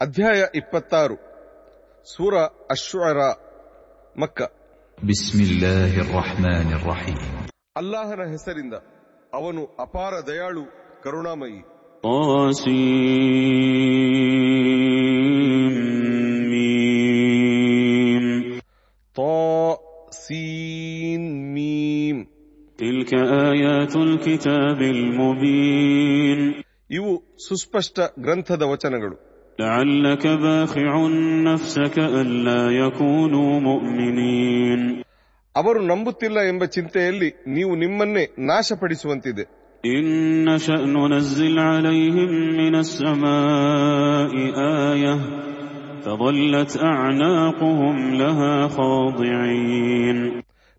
ಅಧ್ಯಾಯ ಇಪ್ಪತ್ತಾರು ಸೂರ ಅಶ್ವರ ಮಕ್ಕ. ಅಲ್ಲಾಹನ ಹೆಸರಿಂದ ಅವನು ಅಪಾರ ದಯಾಳು ಕರುಣಾಮಯಿ. ಮೀಮ್. ಇವು ಸುಸ್ಪಷ್ಟ ಗ್ರಂಥದ ವಚನಗಳು. لعلك باخع نفسك ألا يكونوا مؤمنين ಅವರು ನಂಬುತ್ತಿಲ್ಲ ಎಂಬ ಚಿಂತೆಯಲ್ಲಿ ನೀವು ನಿಮ್ಮನ್ನೇ ನಾಶಪಡಿಸುವಂತಿದೆ إن نشأ ننزل عليهم من السماء آية فظلت أعناقهم لها خاضعين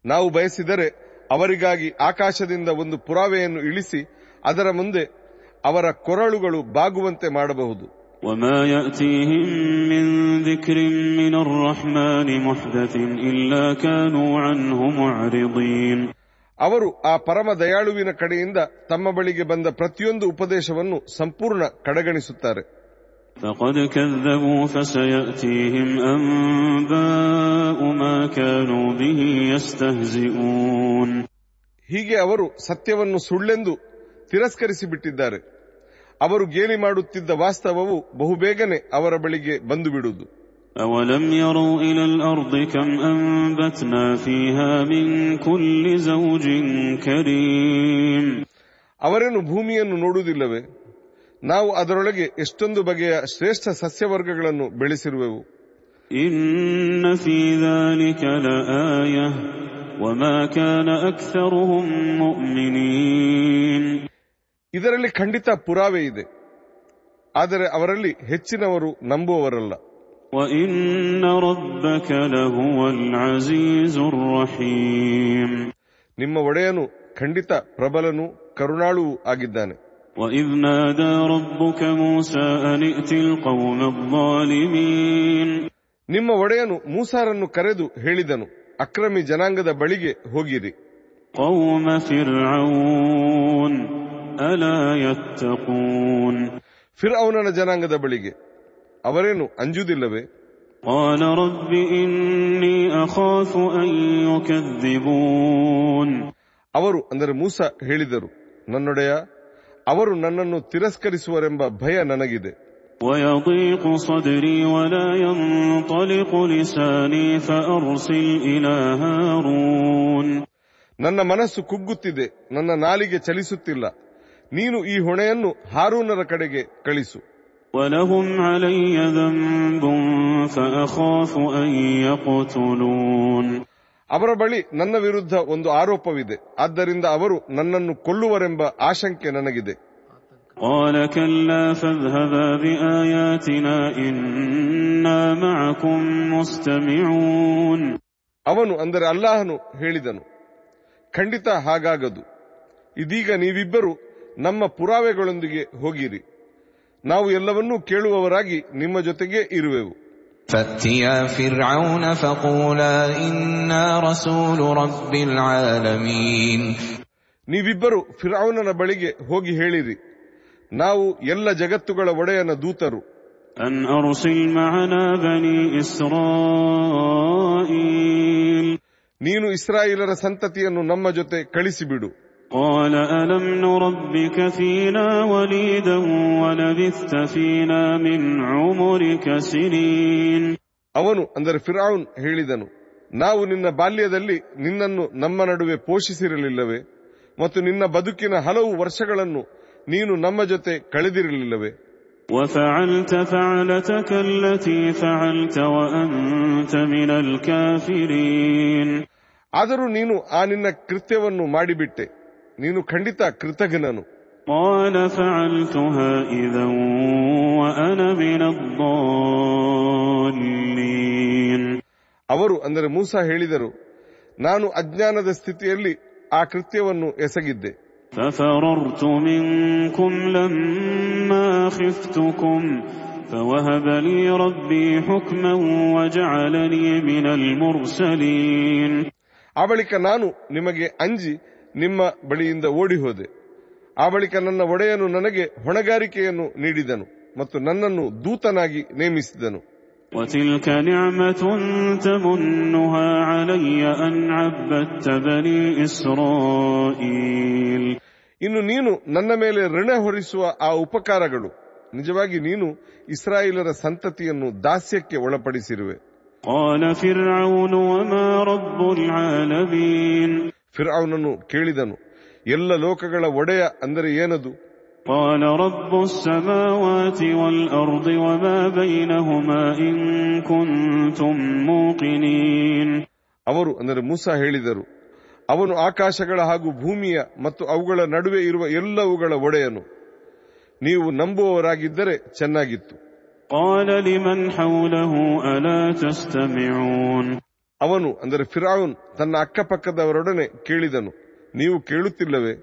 ನಾವು ಬಯಸಿದರೆ ಅವರಿಗಾಗಿ ಆಕಾಶದಿಂದ ಒಂದು ಪುರಾವೆಯನ್ನು ಇಳಿಸಿ ಅದರ ಮುಂದೆ ಅವರ ಕೊರಳುಗಳು ಬಾಗುವಂತೆ ಮಾಡಬಹುದು وما يأتيهم من ذكر من الرحمن محدث إلا كانوا عنه معرضين ಅವರು ಆ ಪರಮ ದಯಾಳುವಿನ ಕಡೆಯಿಂದ ತಮ್ಮ ಬಳಿಗೆ ಬಂದ ಪ್ರತಿಯೊಂದು ಉಪದೇಶವನ್ನು ಸಂಪೂರ್ಣ ಕಡೆಗಣಿಸುತ್ತಾರೆ فقد كذبوا فسيأتيهم أنباء ما كانوا به يستهزئون ಹೀಗೆ ಅವರು ಸತ್ಯವನ್ನು ಸುಳ್ಳೆಂದು ತಿರಸ್ಕರಿಸಿ ಬಿಟ್ಟಿದ್ದಾರೆ ಅವರು ಗೇಲಿ ಮಾಡುತ್ತಿದ್ದ ವಾಸ್ತವವು ಬಹುಬೇಗನೆ ಅವರ ಬಳಿಗೆ ಬಂದು ಬಿಡುವುದು أولم يروا إلى الأرض كم أنبتنا فيها من كل زوج كريم ಅವರೇನು ಭೂಮಿಯನ್ನು ನೋಡುವುದಿಲ್ಲವೇ ನಾವು ಅದರೊಳಗೆ ಎಷ್ಟೊಂದು ಬಗೆಯ ಶ್ರೇಷ್ಠ ಸಸ್ಯವರ್ಗಗಳನ್ನು ಬೆಳೆಸಿರುವೆವು إن في ذلك لآية وما كان أكثرهم مؤمنين ಇದರಲ್ಲಿ ಖಂಡಿತ ಪುರಾವೆ ಇದೆ ಆದರೆ ಅವರಲ್ಲಿ ಹೆಚ್ಚಿನವರು ನಂಬುವವರಲ್ಲ وإن ربك لهو العزيز الرحيم ನಿಮ್ಮ ಒಡೆಯನು ಖಂಡಿತ ಪ್ರಬಲನೂ ಕರುಣಾಳುವೂ ಆಗಿದ್ದಾನೆ وإذ نادى ربك موسى أن ائت القوم الظالمين ನಿಮ್ಮ ಒಡೆಯನು ಮೂಸಾರನ್ನು ಕರೆದು ಹೇಳಿದನು ಅಕ್ರಮಿ ಜನಾಂಗದ ಬಳಿಗೆ ಹೋಗಿರಿ قوم فرعون ألا يتقون ಫಿರ್ ಅವನನ ಜನಾಂಗದ ಬಳಿಗೆ ಅವರೇನು ಅಂಜುವುದಿಲ್ಲವೇ قال رب إني أخاف أن يكذبون ಅವರು ಅಂದರೆ ಮೂಸ ಹೇಳಿದರು ನನ್ನೊಡೆಯ ಅವರು ನನ್ನನ್ನು ತಿರಸ್ಕರಿಸುವರೆಂಬ ಭಯ ನನಗಿದೆ ويضيق صدري ولا ينطلق لساني فأرسل إلى هارون ನನ್ನ ಮನಸ್ಸು ಕುಗ್ಗುತ್ತಿದೆ ನನ್ನ ನಾಲಿಗೆ ಚಲಿಸುತ್ತಿಲ್ಲ ನೀನು ಈ ಹೊಣೆಯನ್ನು ಹಾರೂನರ ಕಡೆಗೆ ಕಳಿಸು ولهم علي ذنب فأخاف أن يقتلون ಅವರ ಬಳಿ ನನ್ನ ವಿರುದ್ಧ ಒಂದು ಆರೋಪವಿದೆ ಆದ್ದರಿಂದ ಅವರು ನನ್ನನ್ನು ಕೊಲ್ಲುವರೆಂಬ ಆಶಂಕೆ ನನಗಿದೆ قال كلا فاذهبا بآياتنا إنا معكم مستمعون ಅವನು ಅಂದರೆ ಅಲ್ಲಾಹನು ಹೇಳಿದನು ಖಂಡಿತ ಹಾಗಾಗದು ಇದೀಗ ನೀವಿಬ್ಬರು ನಮ್ಮ ಪುರಾವೆಗಳೊಂದಿಗೆ ಹೋಗಿರಿ ನಾವು ಎಲ್ಲವನ್ನೂ ಕೇಳುವವರಾಗಿ ನಿಮ್ಮ ಜೊತೆಗೇ ಇರುವೆವು فأتيا فرعون فقولا إنا رسول رب العالمين ನೀವಿಬ್ಬರು ಫಿರೌನನ ಬಳಿಗೆ ಹೋಗಿ ಹೇಳಿರಿ ನಾವು ಎಲ್ಲ ಜಗತ್ತುಗಳ ಒಡೆಯನ ದೂತರು أن أرسل معنا بني إسرائيل ನೀನು ಇಸ್ರಾಯೇಲರ ಸಂತತಿಯನ್ನು ನಮ್ಮ ಜೊತೆ ಕಳಿಸಿಬಿಡು قال ألم نربك فينا وليدا ولبثت فينا من عمرك سنين ಅವನು ಅಂದರೆ ಫಿರೌನ್ ಹೇಳಿದನು ನಾವು ನಿನ್ನ ಬಾಲ್ಯದಲ್ಲಿ ನಿನ್ನನ್ನು ನಮ್ಮ ನಡುವೆ ಪೋಷಿಸಿರಲಿಲ್ಲವೇ ಮತ್ತು ನಿನ್ನ ಬದುಕಿನ ಹಲವು ವರ್ಷಗಳನ್ನು ನೀನು ನಮ್ಮ ಜೊತೆ ಕಳೆದಿರಲಿಲ್ಲವೇ وفعلت فعلتك التي فعلت وأنت من الكافرين ಆದರೂ ನೀನು ಆ ನಿನ್ನ ಕೃತ್ಯವನ್ನು ಮಾಡಿಬಿಟ್ಟೆ ನೀನು ಖಂಡಿತ ಕೃತಜ್ಞನು قال فعلتها إذا وأنا من الضالين ಅವರು ಅಂದರೆ ಮೂಸ ಹೇಳಿದರು ನಾನು ಅಜ್ಞಾನದ ಸ್ಥಿತಿಯಲ್ಲಿ ಆ ಕೃತ್ಯವನ್ನು ಎಸಗಿದ್ದೆ ففررت منكم لما خفتكم فوهب لي ربي حكما وجعلني من المرسلين ಆ ಬಳಿಕ ನಾನು ನಿಮಗೆ ಅಂಜಿ ನಿಮ್ಮ ಬಳಿಯಿಂದ ಓಡಿ ಹೋದೆ ಆ ಬಳಿಕ ನನ್ನ ಒಡೆಯನು ನನಗೆ ಹೊಣೆಗಾರಿಕೆಯನ್ನು ನೀಡಿದನು ಮತ್ತು ನನ್ನನ್ನು ದೂತನಾಗಿ ನೇಮಿಸಿದನು وتلك نعمة تمنها علي أن عبدت بني إسرائيل ಇನ್ನು ನೀನು ನನ್ನ ಮೇಲೆ ಋಣ ಹೊರಿಸುವ ಆ ಉಪಕಾರಗಳು ನಿಜವಾಗಿ ನೀನು ಇಸ್ರಾಯೇಲರ ಸಂತತಿಯನ್ನು ದಾಸ್ಯಕ್ಕೆ ಒಳಪಡಿಸಿರುವೆ قال فرعون وما رب العالمين ಫಿರ್ಔನನ್ನು ಕೇಳಿದನು ಎಲ್ಲ ಲೋಕಗಳ ಒಡೆಯ ಅಂದರೆ ಏನದು قال رب السماوات والأرض وما بينهما إن كنتم موقنين ಅವರು ಅಂದರೆ ಮೂಸ ಹೇಳಿದರು ಅವನು ಆಕಾಶಗಳ ಹಾಗೂ ಭೂಮಿಯ ಮತ್ತು ಅವುಗಳ ನಡುವೆ ಇರುವ ಎಲ್ಲವುಗಳ ಒಡೆಯನು ನೀವು ನಂಬುವವರಾಗಿದ್ದರೆ ಚೆನ್ನಾಗಿತ್ತು ಅವನು ಅಂದರೆ ಫಿರಾವುನ್ ತನ್ನ ಅಕ್ಕಪಕ್ಕದವರೊಡನೆ ಕೇಳಿದನು. ನೀವು ಕೇಳುತ್ತಿಲ್ಲವೇ?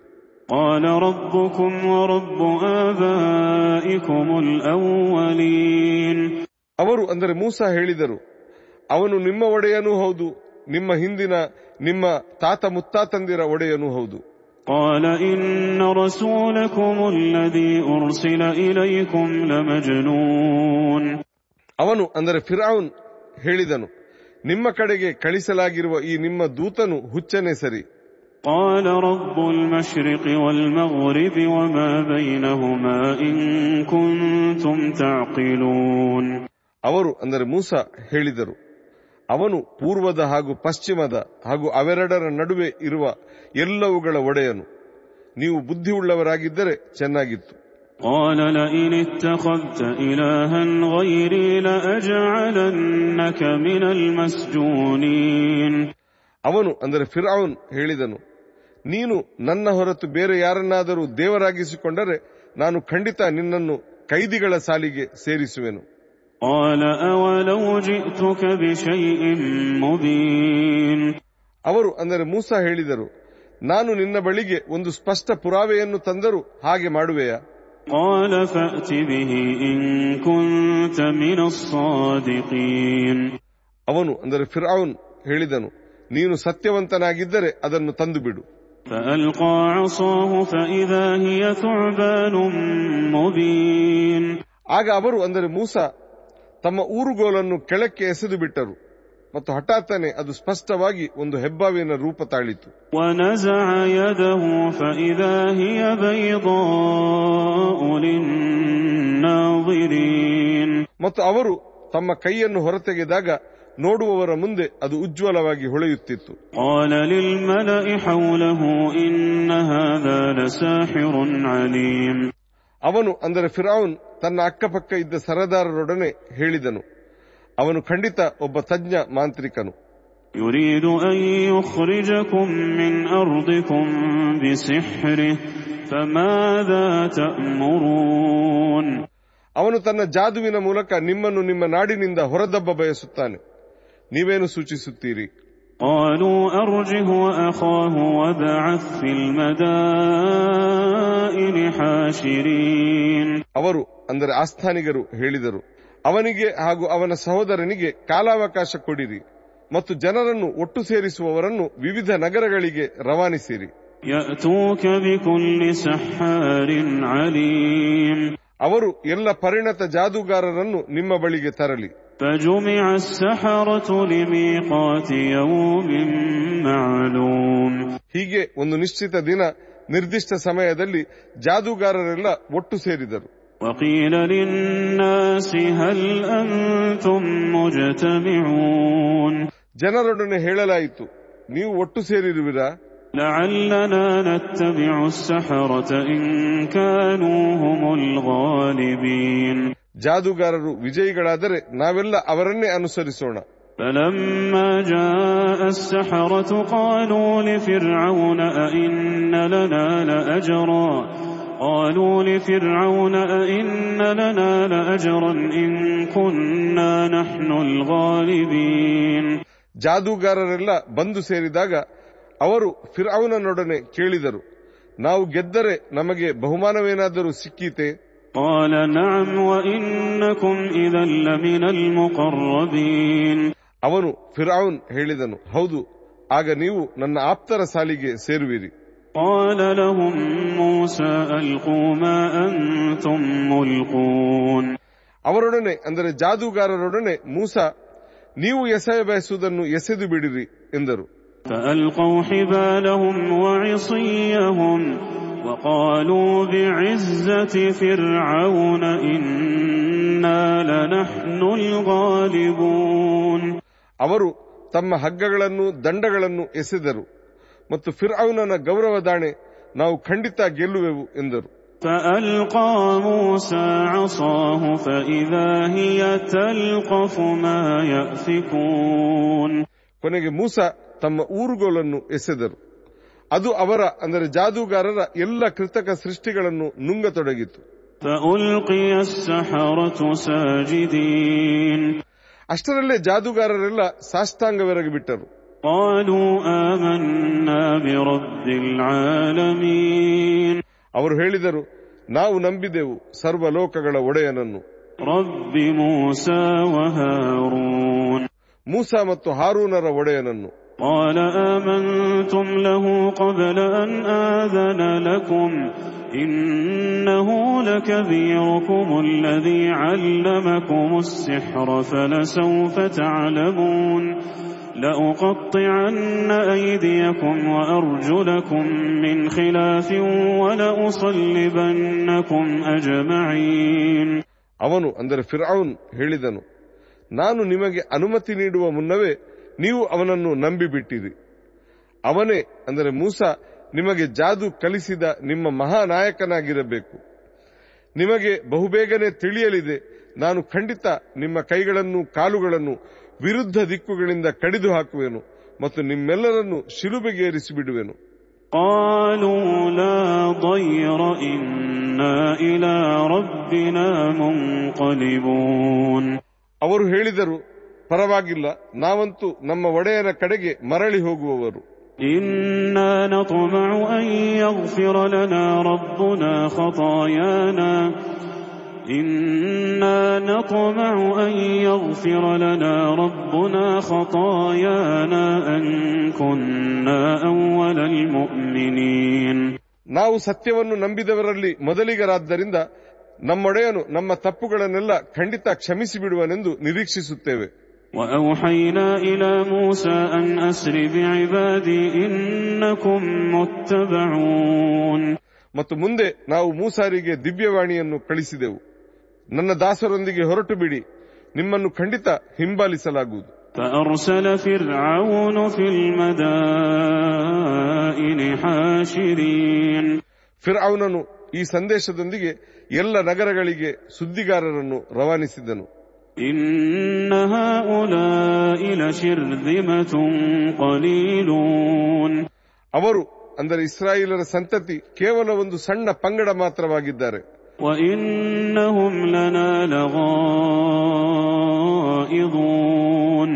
ಅವರು ಅಂದರೆ ಮೂಸ ಹೇಳಿದರು ಅವನು ನಿಮ್ಮ ಒಡೆಯನೂ ಹೌದು ನಿಮ್ಮ ಹಿಂದಿನ ನಿಮ್ಮ ತಾತ ಮುತ್ತಾತಂದಿರ ಒಡೆಯನೂ ಹೌದು. قال إن رسولكم الذي أرسل إليكم لمجنون. ಅವನು ಅಂದರೆ ಫಿರಾವುನ್ ಹೇಳಿದನು. ನಿಮ್ಮ ಕಡೆಗೆ ಕಳಿಸಲಾಗಿರುವ ಈ ನಿಮ್ಮ ದೂತನು ಹುಚ್ಚನೆ ಸರಿ قال رب المشرق والمغرب وما بينهما إن كنتم تعقلون ಅವರು ಅಂದರೆ ಮೂಸ ಹೇಳಿದರು ಅವನು ಪೂರ್ವದ ಹಾಗೂ ಪಶ್ಚಿಮದ ಹಾಗೂ ಅವೆರಡರ ನಡುವೆ ಇರುವ ಎಲ್ಲವುಗಳ ಒಡೆಯನು ನೀವು ಬುದ್ಧಿಯುಳ್ಳವರಾಗಿದ್ದರೆ ಚೆನ್ನಾಗಿತ್ತು قال لئن اتخذت إلها غيري لأجعلنك من المسجونين. ಅವನು ಅಂದರೆ ಫಿರ್ಔನ್ ಹೇಳಿದನು ನೀನು ನನ್ನ ಹೊರತು ಬೇರೆ ಯಾರನ್ನಾದರೂ ದೇವರಾಗಿಸಿಕೊಂಡರೆ ನಾನು ಖಂಡಿತ ನಿನ್ನನ್ನು ಕೈದಿಗಳ ಸಾಲಿಗೆ ಸೇರಿಸುವೆನು. ಅವರು ಅಂದರೆ ಮೂಸ ಹೇಳಿದರು ನಾನು ನಿನ್ನ ಬಳಿಗೆ ಒಂದು ಸ್ಪಷ್ಟ ಪುರಾವೆಯನ್ನು ತಂದರೂ ಹಾಗೆ ಮಾಡುವೆಯಾ? قال فأت به إن كنت من الصادقين. ಅವನು ಅಂದರೆ ಫಿರ್ಔನ್ ಹೇಳಿದನು ನೀನು ಸತ್ಯವಂತನಾಗಿದ್ದರೆ ಅದನ್ನು ತಂದು ಬಿಡು فألقى عصاه فإذا هي ثعبان مبين. ಆಗ ಅವರು ಅಂದರೆ ಮೂಸ ತಮ್ಮ ಊರುಗೋಲನ್ನು ಕೆಳಕ್ಕೆ ಎಸೆದು ಬಿಟ್ಟರು ಮತ್ತು ಹಠಾತ್ತನೆ ಅದು ಸ್ಪಷ್ಟವಾಗಿ ಒಂದು ಹೆಬ್ಬಾವಿನ ರೂಪ ತಾಳಿತು. ಮತ್ತು ಅವರು ತಮ್ಮ ಕೈಯನ್ನು ಹೊರತೆಗೆದಾಗ ನೋಡುವವರ ಮುಂದೆ ಅದು ಉಜ್ವಲವಾಗಿ ಹೊಳೆಯುತ್ತಿತ್ತು. ಅವನು ಅಂದರೆ ಫಿರಾವುನ್ ತನ್ನ ಅಕ್ಕಪಕ್ಕ ಇದ್ದ ಸರದಾರರೊಡನೆ ಹೇಳಿದನು. ಅವನು ಖಂಡಿತ ಒಬ್ಬ ತಜ್ಞ ಮಾಂತ್ರಿಕನು يريد أن يخرجكم من أرضكم بسحره فماذا تأمرون ಅವನು ತನ್ನ ಜಾದುವಿನ ಮೂಲಕ ನಿಮ್ಮನ್ನು ನಿಮ್ಮ ನಾಡಿನಿಂದ ಹೊರದಬ್ಬ ಬಯಸುತ್ತಾನೆ ನೀವೇನು ಸೂಚಿಸುತ್ತೀರಿ قالوا أرجه وأخاه وابعث في المدائن حاشرين ಅವರು ಅಂದರೆ ಆಸ್ಥಾನಿಗರು ಹೇಳಿದರು ಅವನಿಗೆ ಹಾಗೂ ಅವನ ಸಹೋದರನಿಗೆ ಕಾಲಾವಕಾಶ ಕೊಡಿರಿ ಮತ್ತು ಜನರನ್ನು ಒಟ್ಟು ಸೇರಿಸುವವರನ್ನು ವಿವಿಧ ನಗರಗಳಿಗೆ ರವಾನಿಸಿರಿ. ಅವರು ಎಲ್ಲ ಪರಿಣತ ಜಾದೂಗಾರರನ್ನು ನಿಮ್ಮ ಬಳಿಗೆ ತರಲಿ. ಹೀಗೆ ಒಂದು ನಿಶ್ಚಿತ ದಿನ ನಿರ್ದಿಷ್ಟ ಸಮಯದಲ್ಲಿ ಜಾದೂಗಾರರೆಲ್ಲ ಒಟ್ಟು ಸೇರಿದರು. وقيل للناس هل أنتم مجتمعون ಜನರೊಡನೆ ಹೇಳಲಾಯಿತು ನೀವು ಒಟ್ಟು ಸೇರಿರುವಿರಾ لعلنا نتبع السحرة إن كانوا هم الغالبين ಜಾದೂಗಾರರು ವಿಜಯಿಗಳಾದರೆ ನಾವೆಲ್ಲ ಅವರನ್ನೇ ಅನುಸರಿಸೋಣ فلما جاء السحرة قالوا لفرعون أئن لنا لأجرا قالوا لفرعون أئن لنا لأجرا إن كنا نحن الغالبين ಜಾದೂಗಾರರೆಲ್ಲ ಬಂದು ಸೇರಿದಾಗ ಅವರು ಫಿರ್ಔನನೊಡನೆ ಕೇಳಿದರು ನಾವು ಗೆದ್ದರೆ ನಮಗೆ ಬಹುಮಾನವೇನಾದರೂ ಸಿಕ್ಕೀತೆ قال نعم وإنكم إذا لمن المقربين ಅವನು ಫಿರ್ಔನ್ ಹೇಳಿದನು ಹೌದು ಆಗ ನೀವು ನನ್ನ ಆಪ್ತರ ಸಾಲಿಗೆ ಸೇರುವಿರಿ قال لهم موسى ألقوا ما أنتم ملقون ಅವರೊಡನೆ ಅಂದರೆ ಜಾದೂಗಾರರೊಡನೆ ಮೂಸ ನೀವು ಎಸೆಯ ಬಯಸುವುದನ್ನು ಎಸೆದು ಬಿಡಿರಿ ಎಂದರು فألقوا حبالهم وعصيهم وقالوا بعزة فرعون إنا لنحن الغالبون ಅವರು ತಮ್ಮ ಹಗ್ಗಗಳನ್ನು ದಂಡಗಳನ್ನು ಎಸೆದರು ಮತ್ತು ಫಿರ್ಅನ ಗೌರವ ದಾಣೆ ನಾವು ಖಂಡಿತ ಗೆಲ್ಲುವೆವು ಎಂದರು. ಕೊನೆಗೆ ಮೂಸ ತಮ್ಮ ಊರುಗೋಲನ್ನು ಎಸೆದರು. ಅದು ಅವರ ಅಂದರೆ ಜಾದೂಗಾರರ ಎಲ್ಲ ಕೃತಕ ಸೃಷ್ಟಿಗಳನ್ನು ನುಂಗತೊಡಗಿತು. ಅಷ್ಟರಲ್ಲೇ ಜಾದೂಗಾರರೆಲ್ಲ ಸಾಷ್ಟಾಂಗವೆರಗಿ ಬಿಟ್ಟರು قالوا آمنا برب العالمين ಅವರು ಹೇಳಿದರು ನಾವು ನಂಬಿದೆವು ಸರ್ವಲೋಕಗಳ ಒಡೆಯನನ್ನು رب موسى وهارون ಮೂಸ ಮತ್ತು ಹಾರೂನರ ಒಡೆಯನನ್ನು قال آمنتم له قبل أن آذن لكم إنه لكبيركم الذي علمكم السحر فلسوف تعلمون لأقطعن أيديكم وأرجلكم من خلاف ولأصلبنكم أجمعين ಅವನು ಅಂದರೆ ಫಿರ್ಔನ್ ಹೇಳಿದನು ನಾನು ನಿಮಗೆ ಅನುಮತಿ ನೀಡುವ ಮುನ್ನವೇ ನೀವು ಅವನನ್ನು ನಂಬಿಬಿಟ್ಟಿರಿ ಅವನೇ ಅಂದರೆ ಮೂಸ ನಿಮಗೆ ಜಾದು ಕಲಿಸಿದ ನಿಮ್ಮ ಮಹಾನಾಯಕನಾಗಿರಬೇಕು ನಿಮಗೆ ಬಹುಬೇಗನೆ ತಿಳಿಯಲಿದೆ ನಾನು ಖಂಡಿತ ನಿಮ್ಮ ಕೈಗಳನ್ನು ಕಾಲುಗಳನ್ನು ವಿರುದ್ಧ ದಿಕ್ಕುಗಳಿಂದ ಕಡಿದು ಹಾಕುವೆನು ಮತ್ತು ನಿಮ್ಮೆಲ್ಲರನ್ನು ಶಿಲುಬೆಗೇರಿಸಿ ಬಿಡುವೆನು ಅವರು ಹೇಳಿದರು ಪರವಾಗಿಲ್ಲ ನಾವಂತೂ ನಮ್ಮ ಒಡೆಯನ ಕಡೆಗೆ ಮರಳಿ ಹೋಗುವವರು. إنا نطمع أن يغفر لنا ربنا خطايانا إنا نطمع أن يغفر لنا ربنا خطايانا أن كنا أول المؤمنين ನಾವು ಸತ್ಯವನ್ನು ನಂಬಿದವರಲ್ಲಿ ಮೊದಲಿಗರಾದ್ದರಿಂದ ನಮ್ಮೊಡೆಯನು ನಮ್ಮ ತಪ್ಪುಗಳನ್ನೆಲ್ಲ ಖಂಡಿತ ಕ್ಷಮಿಸಿ ಬಿಡುವನೆಂದು ನಿರೀಕ್ಷಿಸುತ್ತೇವೆ وأوحينا إلى موسى أن أسر بعبادي إنكم متبعون ಮತ್ತು ಮುಂದೆ ನಾವು ಮೂಸಾರಿಗೆ ದಿವ್ಯವಾಣಿಯನ್ನು ಕಳಿಸಿದೆವು ನನ್ನ ದಾಸರೊಂದಿಗೆ ಹೊರಟು ಬಿಡಿ ನಿಮ್ಮನ್ನು ಖಂಡಿತ ಹಿಂಬಾಲಿಸಲಾಗುವುದು فأرسل فرعون في المدائن حاشرين ಫಿರ್ಔನನು ಈ ಸಂದೇಶದೊಂದಿಗೆ ಎಲ್ಲ ನಗರಗಳಿಗೆ ಸುದ್ದಿಗಾರರನ್ನು ರವಾನಿಸಿದನು إن هؤلاء لشرذمة قليلون ಅವರು ಅಂದರೆ ಇಸ್ರಾಯೇಲರ ಸಂತತಿ ಕೇವಲ ಒಂದು ಸಣ್ಣ ಪಂಗಡ ಮಾತ್ರವಾಗಿದ್ದಾರೆ وإنهم لنا لغائظون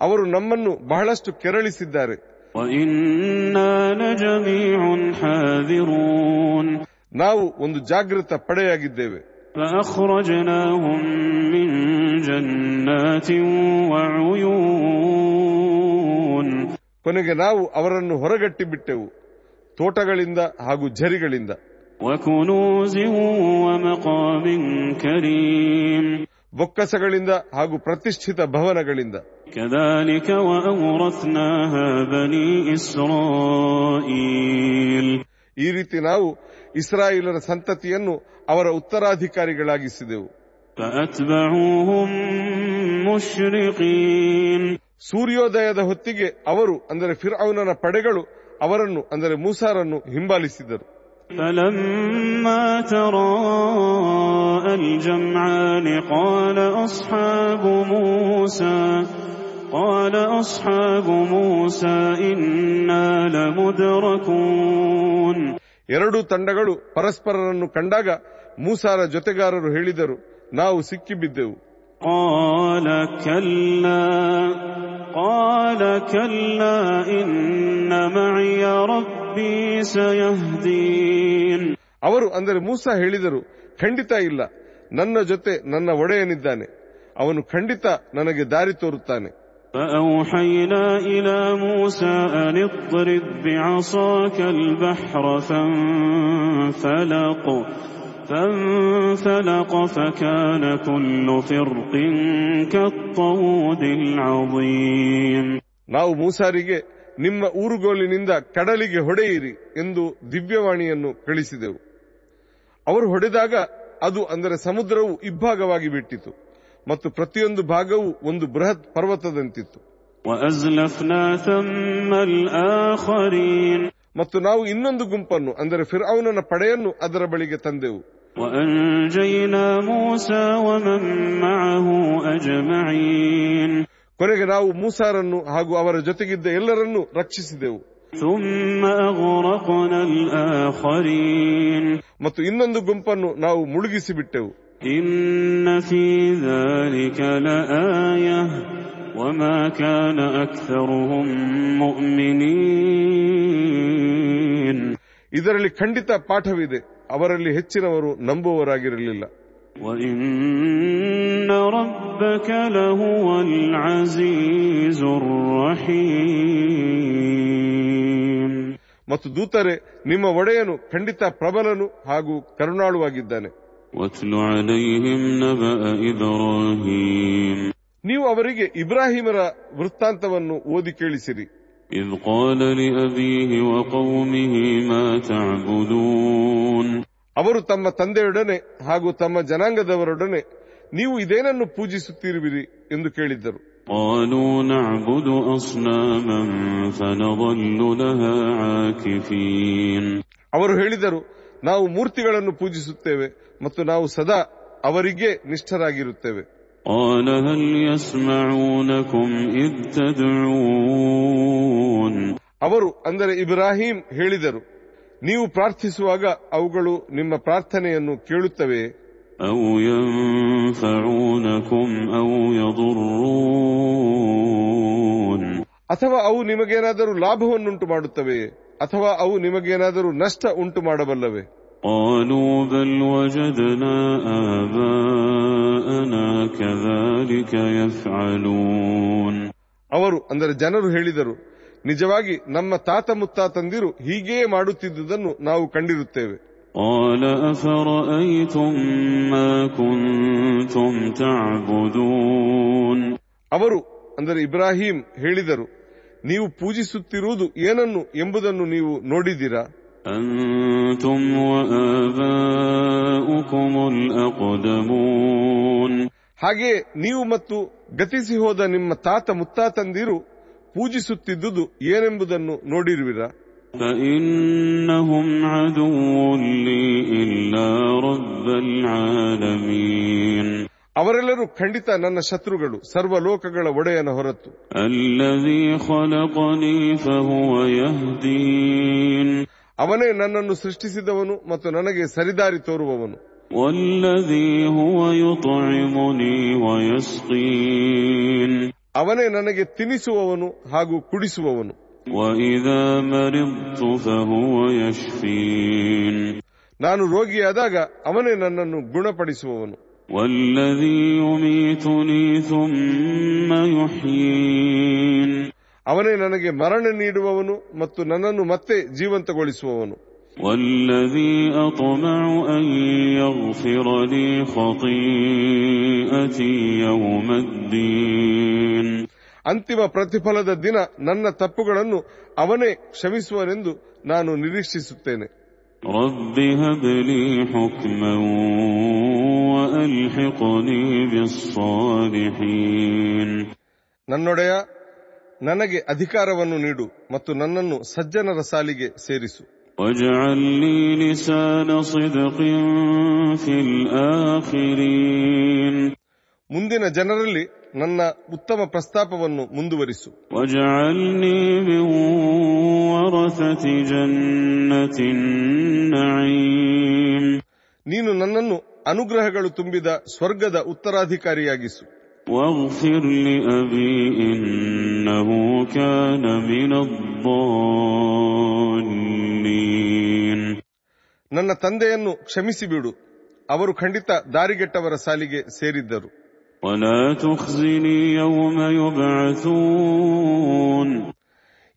ಅವರು ನಮ್ಮನ್ನು ಬಹಳಷ್ಟು ಕೆರಳಿಸಿದ್ದಾರೆ وإنا لجميع حاذرون ನಾವು ಒಂದು ಜಾಗೃತ ಪಡೆಯಾಗಿದ್ದೇವೆ فأخرجناهم من جنات وعيون ಕೊನೆಗೆ ನಾವು ಅವರನ್ನು ಹೊರಗಟ್ಟಿ ಬಿಟ್ಟೆವು ತೋಟಗಳಿಂದ ಹಾಗೂ ಝರಿಗಳಿಂದ وكنوز ومقام كريم ಬೊಕ್ಕಸಗಳಿಂದ ಹಾಗೂ ಪ್ರತಿಷ್ಠಿತ ಭವನಗಳಿಂದ كذلك وأورثناها بني إسرائيل ಈ ರೀತಿ ನಾವು ಇಸ್ರಾಯೇಲರ ಸಂತತಿಯನ್ನು ಅವರ ಉತ್ತರಾಧಿಕಾರಿಗಳಾಗಿಸಿದೆವು فأتبعوهم مشرقين ಸೂರ್ಯೋದಯದ ಹೊತ್ತಿಗೆ ಅವರು ಅಂದರೆ ಫಿರ್ಔನನ ಪಡೆಗಳು ಅವರನ್ನು ಅಂದರೆ ಮೂಸಾರನ್ನು ಹಿಂಬಾಲಿಸಿದರು فلما تراءى الجمعان قال أصحاب موسى قال أصحاب موسى إنا لمدركون ಎರಡೂ ತಂಡಗಳು ಪರಸ್ಪರರನ್ನು ಕಂಡಾಗ ಮೂಸಾರ ಜೊತೆಗಾರರು ಹೇಳಿದರು ನಾವು ಸಿಕ್ಕಿಬಿದ್ದೆವು قال كلا قال كلا إن معي ربي سيهدين ಅವರು ಅಂದರೆ ಮೂಸಾ ಹೇಳಿದರು ಖಂಡಿತ ಇಲ್ಲ ನನ್ನ ಜೊತೆ ನನ್ನ ಒಡೆಯನಿದ್ದಾನೆ ಅವನು ಖಂಡಿತ ನನಗೆ ದಾರಿ ತೋರುತ್ತಾನೆ فأوحينا إلى موسى أن اضرب بعصاك البحر فانفلق فانفلق فكان كل فرق كالطود العظيم ನಾವು ಮೂಸಾರಿಗೆ ನಿಮ್ಮ ಊರುಗೋಲಿನಿಂದ ಕಡಲಿಗೆ ಹೊಡೆಯಿರಿ ಎಂದು ದಿವ್ಯವಾಣಿಯನ್ನು ಕಳಿಸಿದೆವು ಅವರು ಹೊಡೆದಾಗ ಅದು ಅಂದರೆ ಸಮುದ್ರವು ಇಬ್ಬಾಗವಾಗಿ ಬಿಟ್ಟಿತು ಮತ್ತು ಪ್ರತಿಯೊಂದು ಭಾಗವು ಒಂದು ಬೃಹತ್ ಪರ್ವತದಂತಿತ್ತು. ಮತ್ತು ನಾವು ಇನ್ನೊಂದು ಗುಂಪನ್ನು ಅಂದರೆ ಫಿರ್ಅನ ಪಡೆಯನ್ನು ಅದರ ಬಳಿಗೆ ತಂದೆವು. ಕೊನೆಗೆ ನಾವು ಮೂಸಾರನ್ನು ಹಾಗೂ ಅವರ ಜೊತೆಗಿದ್ದ ಎಲ್ಲರನ್ನೂ ರಕ್ಷಿಸಿದೆವು. ಮತ್ತು ಇನ್ನೊಂದು ಗುಂಪನ್ನು ನಾವು ಮುಳುಗಿಸಿ ಬಿಟ್ಟೆವು ಇದರಲ್ಲಿ ಖಂಡಿತ ಪಾಠವಿದೆ. ಅವರಲ್ಲಿ ಹೆಚ್ಚಿನವರು ನಂಬುವವರಾಗಿರಲಿಲ್ಲ. وإن ربك لهو العزيز الرحيم ಮತ್ತು ದೂತರೆ ನಿಮ್ಮ ಒಡೆಯನು ಖಂಡಿತ ಪ್ರಬಲನು ಹಾಗೂ ಕರುಣಾಳುವಾಗಿದ್ದಾನೆ واتل عليهم نبأ إبراهيم ನೀವು ಅವರಿಗೆ ಇಬ್ರಾಹಿಮರ ವೃತ್ತಾಂತವನ್ನು ಓದಿ ಕೇಳಿಸಿರಿ إذ قال لأبيه وقومه ما تعبدون ಅವರು ತಮ್ಮ ತಂದೆಯೊಡನೆ ಹಾಗೂ ತಮ್ಮ ಜನಾಂಗದವರೊಡನೆ ನೀವು ಇದೇನನ್ನು ಪೂಜಿಸುತ್ತಿರುವಿರಿ ಎಂದು ಕೇಳಿದ್ದರು قالوا نعبد أصناما فنظل لها عاكفين ಅವರು ಹೇಳಿದರು ನಾವು ಮೂರ್ತಿಗಳನ್ನು ಪೂಜಿಸುತ್ತೇವೆ ಮತ್ತು ನಾವು ಸದಾ ಅವರಿಗೆ ನಿಷ್ಠರಾಗಿರುತ್ತೇವೆ قال هل يسمعونكم إذ تدعون ಅವರು ಅಂದರೆ ಇಬ್ರಾಹಿಂ ಹೇಳಿದರು ನೀವು ಪ್ರಾರ್ಥಿಸುವಾಗ ಅವುಗಳು ನಿಮ್ಮ ಪ್ರಾರ್ಥನೆಯನ್ನು ಕೇಳುತ್ತವೆ أو ينفعونكم أو يضرون ಅಥವಾ ಅವು ನಿಮಗೇನಾದರೂ ಲಾಭವನ್ನುಂಟು ಮಾಡುತ್ತವೆ ಅಥವಾ ಅವು ನಿಮಗೇನಾದರೂ ನಷ್ಟ ಉಂಟು ಮಾಡಬಲ್ಲವೆ قالوا بل وجدنا آباءنا كذلك يفعلون ಅವರು ಅಂದರೆ ಜನರು ಹೇಳಿದರು ನಿಜವಾಗಿ ನಮ್ಮ ತಾತ ಮುತ್ತಾತಂದಿರು ಹೀಗೆಯೇ ಮಾಡುತ್ತಿದ್ದುದನ್ನು ನಾವು ಕಂಡಿರುತ್ತೇವೆ قال أفرأيتم ما كنتم تعبدون ಅವರು ಅಂದರೆ ಇಬ್ರಾಹಿಂ ಹೇಳಿದರು ನೀವು ಪೂಜಿಸುತ್ತಿರುವುದು ಏನನ್ನು ಎಂಬುದನ್ನು ನೀವು ನೋಡಿದಿರಾ أنتم وآباؤكم الأقدمون ಹಾಗೆಯೇ ನೀವು ಮತ್ತು ಗತಿಸಿ ಹೋದ ನಿಮ್ಮ ತಾತ ಮುತ್ತಾತಂದಿರು ಪೂಜಿಸುತ್ತಿದ್ದುದು ಏನೆಂಬುದನ್ನು ನೋಡಿರುವಿರಾ فإنهم عدو لي إلا رب العالمين ಅವರೆಲ್ಲರೂ ಖಂಡಿತ ನನ್ನ ಶತ್ರುಗಳು ಸರ್ವ ಲೋಕಗಳ ಒಡೆಯನ ಹೊರತು الذي خلقني فهو يهدين ಅವನೇ ನನ್ನನ್ನು ಸೃಷ್ಟಿಸಿದವನು ಮತ್ತು ನನಗೆ ಸರಿದಾರಿ ತೋರುವವನು والذي هو يطعمني ويسقين ಅವನೇ ನನಗೆ ತಿನ್ನಿಸುವವನು ಹಾಗೂ ಕುಡಿಸುವವನು. ನಾನು ರೋಗಿಯಾದಾಗ ಅವನೇ ನನ್ನನ್ನು ಗುಣಪಡಿಸುವವನು. ಅವನೇ ನನಗೆ ಮರಣ ನೀಡುವವನು ಮತ್ತು ನನ್ನನ್ನು ಮತ್ತೆ ಜೀವಂತಗೊಳಿಸುವವನು. والذي أطمع أن يغفر لي خطيئتي يوم الدين ಅಂತಿಮ ಪ್ರತಿಫಲದ ದಿನ ನನ್ನ ತಪ್ಪುಗಳನ್ನು ಅವನೇ ಕ್ಷಮಿಸುವನೆಂದು ನಾನು ನಿರೀಕ್ಷಿಸುತ್ತೇನೆ رب هب لي حكما وألحقني بالصالحين ನನ್ನೊಡೆಯ ನನಗೆ ಅಧಿಕಾರವನ್ನು ನೀಡು ಮತ್ತು ನನ್ನನ್ನು ಸಜ್ಜನರ ಸಾಲಿಗೆ ಸೇರಿಸು واجعل لي لسان صدق في الآخرين ಮುಂದಿನ ಜನರಲ್ಲಿ ನನ್ನ ಉತ್ತಮ ಪ್ರಸ್ತಾಪವನ್ನು ಮುಂದುವರಿಸು واجعلني من ورثة جنة النعيم ನೀನು ನನ್ನನ್ನು ಅನುಗ್ರಹಗಳು ತುಂಬಿದ ಸ್ವರ್ಗದ ಉತ್ತರಾಧಿಕಾರಿಯಾಗಿಸು واغفر لأبي إنه كان من الضالين ನನ್ನ ತಂದೆಯನ್ನು ಕ್ಷಮಿಸಿಬಿಡು. ಅವರು ಖಂಡಿತ ದಾರಿಗೆಟ್ಟವರ ಸಾಲಿಗೆ ಸೇರಿದ್ದರು.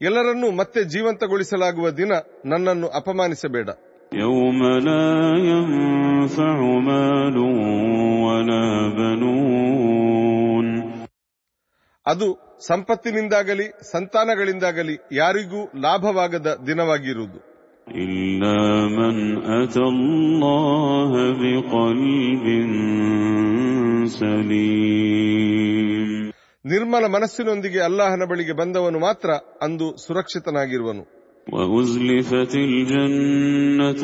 ಎಲ್ಲರನ್ನೂ ಮತ್ತೆ ಜೀವಂತಗೊಳಿಸಲಾಗುವ ದಿನ ನನ್ನನ್ನು ಅಪಮಾನಿಸಬೇಡ. ಅದು ಸಂಪತ್ತಿನಿಂದಾಗಲಿ ಸಂತಾನಗಳಿಂದಾಗಲಿ ಯಾರಿಗೂ ಲಾಭವಾಗದ ದಿನವಾಗಿರುವುದು. إلا من أتى الله بقلب سليم ನಿರ್ಮಲ ಮನಸ್ಸಿನೊಂದಿಗೆ ಅಲ್ಲಾಹನ ಬಳಿಗೆ ಬಂದವನು ಮಾತ್ರ ಅಂದು ಸುರಕ್ಷಿತನಾಗಿರುವನು وأزلفت الجنة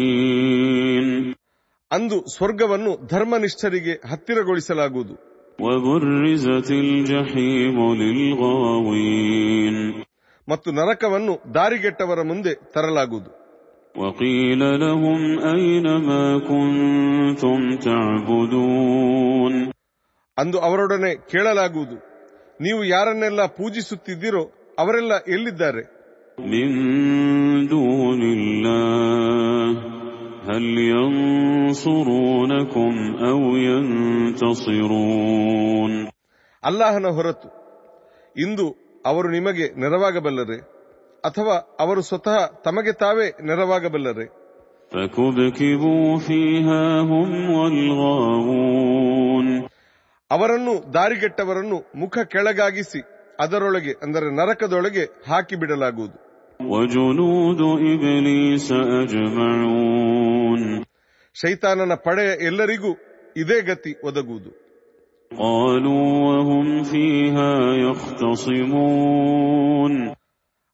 للمتقين ಅಂದು ಸ್ವರ್ಗವನ್ನು ಧರ್ಮನಿಷ್ಠರಿಗೆ ಹತ್ತಿರಗೊಳಿಸಲಾಗುವುದು وبرزت الجحيم للغاوين ಮತ್ತು ನರಕವನ್ನು ದಾರಿಗೆಟ್ಟವರ ಮುಂದೆ ತರಲಾಗುವುದು وقيل لهم أين ما كنتم تعبدون ಅಂದು ಅವರೊಡನೆ ಕೇಳಲಾಗುವುದು ನೀವು ಯಾರನ್ನೆಲ್ಲ ಪೂಜಿಸುತ್ತಿದ್ದೀರೋ ಅವರೆಲ್ಲ ಎಲ್ಲಿದ್ದಾರೆ من دون الله هل ينصرونكم أو ينتصرون ಅಲ್ಲಾಹನ ಹೊರತು ಇಂದು ಅವರು ನಿಮಗೆ ನೆರವಾಗಬಲ್ಲರೆ, ಅಥವಾ ಅವರು ಸ್ವತಃ ತಮಗೆ ತಾವೇ ನೆರವಾಗಬಲ್ಲರೆ. ಅವರನ್ನು ದಾರಿಗೆಟ್ಟವರನ್ನು ಮುಖ ಕೆಳಗಾಗಿಸಿ, ಅದರೊಳಗೆ, ಅಂದರೆ ನರಕದೊಳಗೆ ಹಾಕಿಬಿಡಲಾಗುವುದು. ಶೈತಾನನ ಪಡೆಯ ಎಲ್ಲರಿಗೂ ಇದೇ ಗತಿ ಒದಗುವುದು.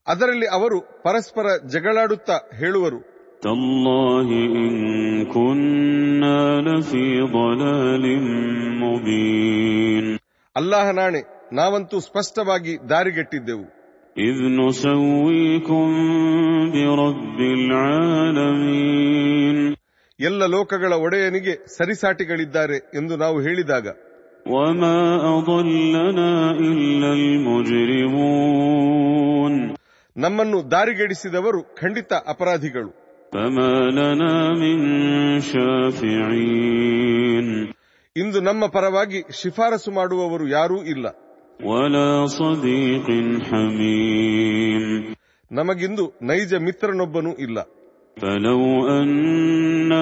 ಅದರಲ್ಲಿ ಅವರು ಪರಸ್ಪರ ಜಗಳಾಡುತ್ತಾ ಹೇಳುವರು. ಅಲ್ಲಾಹನಾಣೆ ನಾವಂತೂ ಸ್ಪಷ್ಟವಾಗಿ ದಾರಿಗೆಟ್ಟಿದ್ದೆವು. ಎಲ್ಲ ಲೋಕಗಳ ಒಡೆಯನಿಗೆ ಸರಿಸಾಟಿಗಳಿದ್ದಾರೆ ಎಂದು ನಾವು ಹೇಳಿದಾಗ. ನಮ್ಮನ್ನು ದಾರಿಗೆಡಿಸಿದವರು ಖಂಡಿತ ಅಪರಾಧಿಗಳು. ಇಂದು ನಮ್ಮ ಪರವಾಗಿ ಶಿಫಾರಸು ಮಾಡುವವರು ಯಾರೂ ಇಲ್ಲ. ನಮಗಿಂದು ನೈಜ ಮಿತ್ರನೊಬ್ಬನೂ ಇಲ್ಲ. فلو أن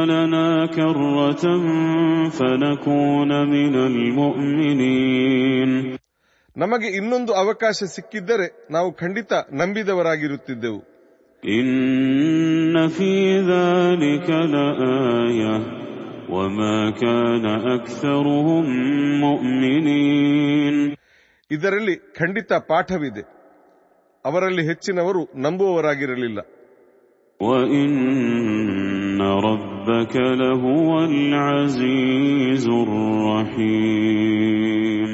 لنا كرة فنكون من المؤمنين ನಮಗೆ ಇನ್ನೊಂದು ಅವಕಾಶ ಸಿಕ್ಕಿದ್ದರೆ ನಾವು ಖಂಡಿತ ನಂಬಿದವರಾಗಿರುತ್ತಿದ್ದೆವು إن في ذلك لآية وما كان أكثرهم مؤمنين ಇದರಲ್ಲಿ ಖಂಡಿತ ಪಾಠವಿದೆ ಅವರಲ್ಲಿ ಹೆಚ್ಚಿನವರು ನಂಬುವವರಾಗಿರಲಿಲ್ಲ وإن ربك لهو العزيز الرحيم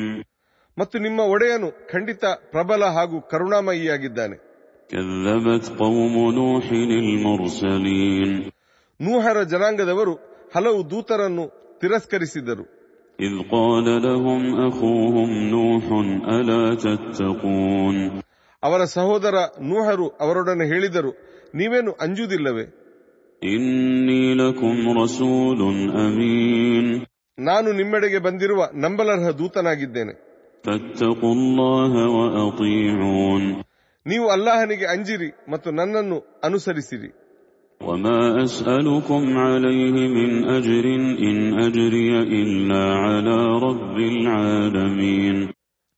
ಮತ್ತು ನಿಮ್ಮ ಒಡೆಯನು ಖಂಡಿತ ಪ್ರಬಲ ಹಾಗೂ ಕರುಣಾಮಯಿಯಾಗಿದ್ದಾನೆ كذبت قوم نوح المرسلين ನೂಹರ ಜನಾಂಗದವರು ಹಲವು ದೂತರನ್ನು ತಿರಸ್ಕರಿಸಿದರು إذ قال لهم أخوهم نوح ألا تتقون ಅವರ ಸಹೋದರ ನೂಹರು ಅವರೊಡನೆ ಹೇಳಿದರು ನೀವೇನು ಅಂಜುವುದಿಲ್ಲವೇ ನಾನು ನಿಮ್ಮೆಡೆಗೆ ಬಂದಿರುವ ನಂಬಲರ್ಹ ದೂತನಾಗಿದ್ದೇನೆ. ನೀವು ಅಲ್ಲಾಹನಿಗೆ ಅಂಜಿರಿ ಮತ್ತು ನನ್ನನ್ನು ಅನುಸರಿಸಿರಿ. ಇಲ್ಲ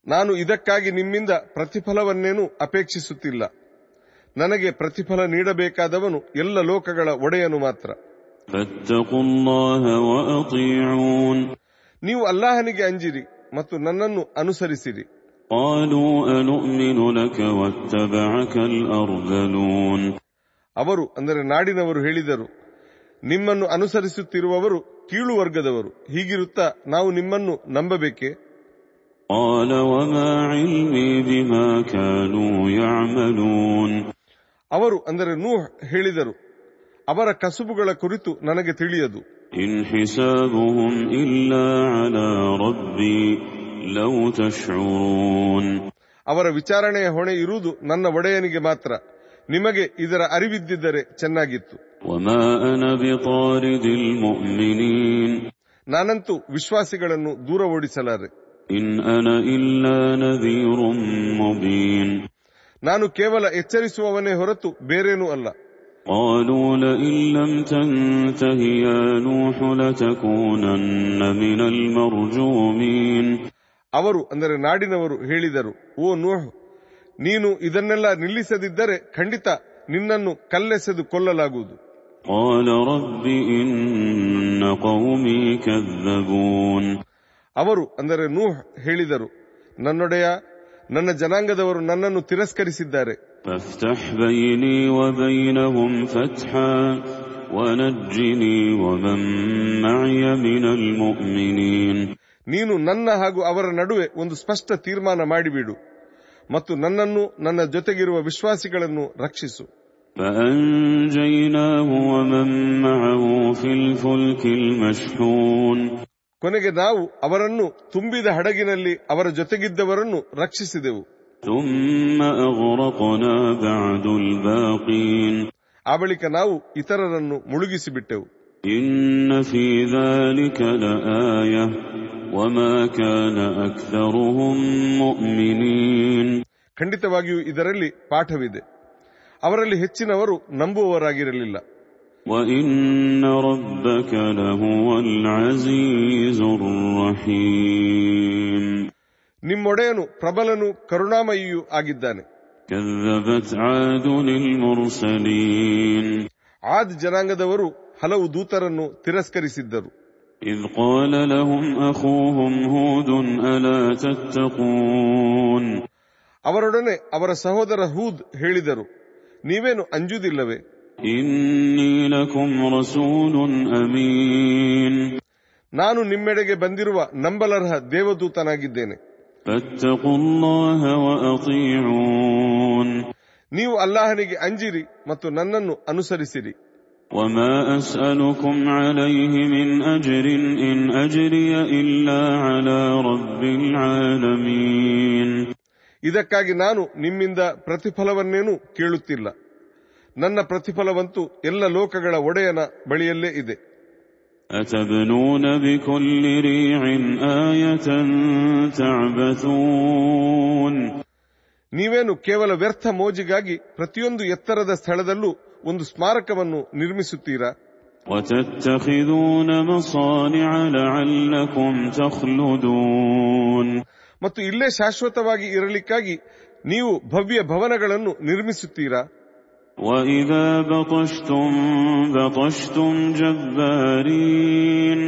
ನಾನು ಇದಕ್ಕಾಗಿ ನಿಮ್ಮಿಂದ ಪ್ರತಿಫಲವನ್ನೇನೂ ಅಪೇಕ್ಷಿಸುತ್ತಿಲ್ಲ. ನನಗೆ ಪ್ರತಿಫಲ ನೀಡಬೇಕಾದವನು ಎಲ್ಲ ಲೋಕಗಳ ಒಡೆಯನು ಮಾತ್ರ. ನೀವು ಅಲ್ಲಾಹನಿಗೆ ಅಂಜಿರಿ ಮತ್ತು ನನ್ನನ್ನು ಅನುಸರಿಸಿರಿ. ಅವರು ಅಂದರೆ ನಾಡಿನವರು ಹೇಳಿದರು ನಿಮ್ಮನ್ನು ಅನುಸರಿಸುತ್ತಿರುವವರು ಕೀಳು ವರ್ಗದವರು ಹೀಗಿರುತ್ತಾ ನಾವು ನಿಮ್ಮನ್ನು ನಂಬಬೇಕೆ? قال وما علمي بما كانوا يعملون ಅವರು ಅಂದರೆ ನೂಹ್ ಹೇಳಿದರು ಅವರ ಕಸುಬುಗಳ ಕುರಿತು ನನಗೆ ತಿಳಿಯದು إن حسابهم إلا على ربي لو تشعرون ಅವರ ವಿಚಾರಣೆಯ ಹೊಣೆ ಇರುವುದು ನನ್ನ ಒಡೆಯನಿಗೆ ಮಾತ್ರ ನಿಮಗೆ ಇದರ ಅರಿವಿದ್ದಿದ್ದರೆ ಚೆನ್ನಾಗಿತ್ತು وما أنا بطارد المؤمنين ನಾನಂತೂ ವಿಶ್ವಾಸಿಗಳನ್ನು ದೂರ ಓಡಿಸಲಾರೆ إن أنا إلا نذير مبين ನಾನು ಕೇವಲ ಎಚ್ಚರಿಸುವವನೇ ಹೊರತು ಬೇರೇನೂ ಅಲ್ಲ قالوا لئن لم تنته يا نوح لتكونن من المرجومين ಅವರು ಅಂದರೆ ನಾಡಿನವರು ಹೇಳಿದರು ಓ ನೂಹ್ ನೀನು ಇದನ್ನೆಲ್ಲ ನಿಲ್ಲಿಸದಿದ್ದರೆ ಖಂಡಿತ ನಿನ್ನನ್ನು ಕಲ್ಲೆಸೆದು ಕೊಲ್ಲಲಾಗುವುದು قال رب إن قومي كذبون ಅವರು ಅಂದರೆ ನೂಹ್ ಹೇಳಿದರು ನನ್ನೊಡೆಯ ನನ್ನ ಜನಾಂಗದವರು ನನ್ನನ್ನು ತಿರಸ್ಕರಿಸಿದ್ದಾರೆ. ನೀನು ನನ್ನ ಹಾಗೂ ಅವರ ನಡುವೆ ಒಂದು ಸ್ಪಷ್ಟ ತೀರ್ಮಾನ ಮಾಡಿಬಿಡು ಮತ್ತು ನನ್ನನ್ನು ನನ್ನ ಜೊತೆಗಿರುವ ವಿಶ್ವಾಸಿಗಳನ್ನು ರಕ್ಷಿಸು. ಕೊನೆಗೆ ನಾವು ಅವರನ್ನು ತುಂಬಿದ ಹಡಗಿನಲ್ಲಿ ಅವರ ಜೊತೆಗಿದ್ದವರನ್ನು ರಕ್ಷಿಸಿದೆವು. ಆ ಬಳಿಕ ನಾವು ಇತರರನ್ನು ಮುಳುಗಿಸಿಬಿಟ್ಟೆವು. ಖಂಡಿತವಾಗಿಯೂ ಇದರಲ್ಲಿ ಪಾಠವಿದೆ. ಅವರಲ್ಲಿ ಹೆಚ್ಚಿನವರು ನಂಬುವವರಾಗಿರಲಿಲ್ಲ. وإن ربك لهو العزيز الرحيم ನಿಮ್ಮೊಡೆಯನು ಪ್ರಬಲನು ಕರುಣಾಮಯಿಯೂ ಆಗಿದ್ದಾನೆ كذبت عاد المرسلين ಆದ್ ಜನಾಂಗದವರು ಹಲವು ದೂತರನ್ನು ತಿರಸ್ಕರಿಸಿದ್ದರು إذ قال لهم أخوهم هود ألا تتقون ಅವರೊಡನೆ ಅವರ ಸಹೋದರ ಹೂದ್ ಹೇಳಿದರು ನೀವೇನು ಅಂಜುವುದಿಲ್ಲವೇ إني لكم رسول أمين ನಾನು ನಿಮ್ಮೆಡೆಗೆ ಬಂದಿರುವ ನಂಬಲರ್ಹ ದೇವದೂತನಾಗಿದ್ದೇನೆ فاتقوا الله وأطيعون ನೀವು ಅಲ್ಲಾಹನಿಗೆ ಅಂಜಿರಿ ಮತ್ತು ನನ್ನನ್ನು ಅನುಸರಿಸಿರಿ وما أسألكم عليه من أجر إن أجري إلا على رب العالمين ಇದಕ್ಕಾಗಿ ನಾನು ನಿಮ್ಮಿಂದ ಪ್ರತಿಫಲವನ್ನೇನೂ ಕೇಳುತ್ತಿಲ್ಲ ನನ್ನ ಪ್ರತಿಫಲವಂತೂ ಎಲ್ಲ ಲೋಕಗಳ ಒಡೆಯನ ಬಳಿಯಲ್ಲೇ ಇದೆ أتبنون بكل ريع آية تعبثون ನೀವೇನು ಕೇವಲ ವ್ಯರ್ಥ ಮೋಜಿಗಾಗಿ ಪ್ರತಿಯೊಂದು ಎತ್ತರದ ಸ್ಥಳದಲ್ಲೂ ಒಂದು ಸ್ಮಾರಕವನ್ನು ನಿರ್ಮಿಸುತ್ತೀರಾ وتتخذون مصانع لعلكم تخلدون ಮತ್ತು ಇಲ್ಲೇ ಶಾಶ್ವತವಾಗಿ ಇರಲಿಕ್ಕಾಗಿ ನೀವು ಭವ್ಯ ಭವನಗಳನ್ನು ನಿರ್ಮಿಸುತ್ತೀರಾ وإذا بطشتم بطشتم جبارين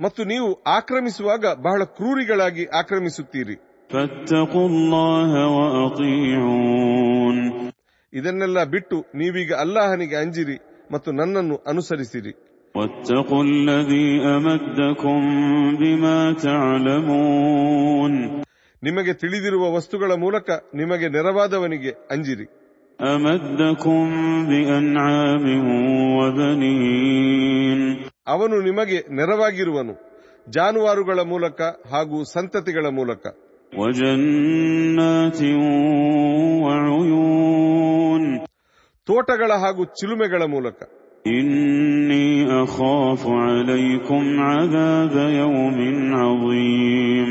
ಮತ್ತು ನೀವು ಆಕ್ರಮಿಸುವಾಗ ಬಹಳ ಕ್ರೂರಿಗಳಾಗಿ ಆಕ್ರಮಿಸುತ್ತೀರಿ فاتقوا الله وأطيعون ಇದನ್ನೆಲ್ಲ ಬಿಟ್ಟು ನೀವೀಗ ಅಲ್ಲಾಹನಿಗೆ ಅಂಜಿರಿ ಮತ್ತು ನನ್ನನ್ನು ಅನುಸರಿಸಿರಿ واتقوا الذي أمدكم بما تعلمون ನಿಮಗೆ ತಿಳಿದಿರುವ ವಸ್ತುಗಳ ಮೂಲಕ ನಿಮಗೆ ನೆರವಾದವನಿಗೆ ಅಂಜಿರಿ أمدكم بأنعام وبنين ಅವನು ನಿಮಗೆ ನೆರವಾಗಿರುವನು ಜಾನುವಾರುಗಳ ಮೂಲಕ ಹಾಗೂ ಸಂತತಿಗಳ ಮೂಲಕ وجنات وعيون ತೋಟಗಳ ಹಾಗೂ ಚಿಲುಮೆಗಳ ಮೂಲಕ إني أخاف عليكم عذاب يوم عظيم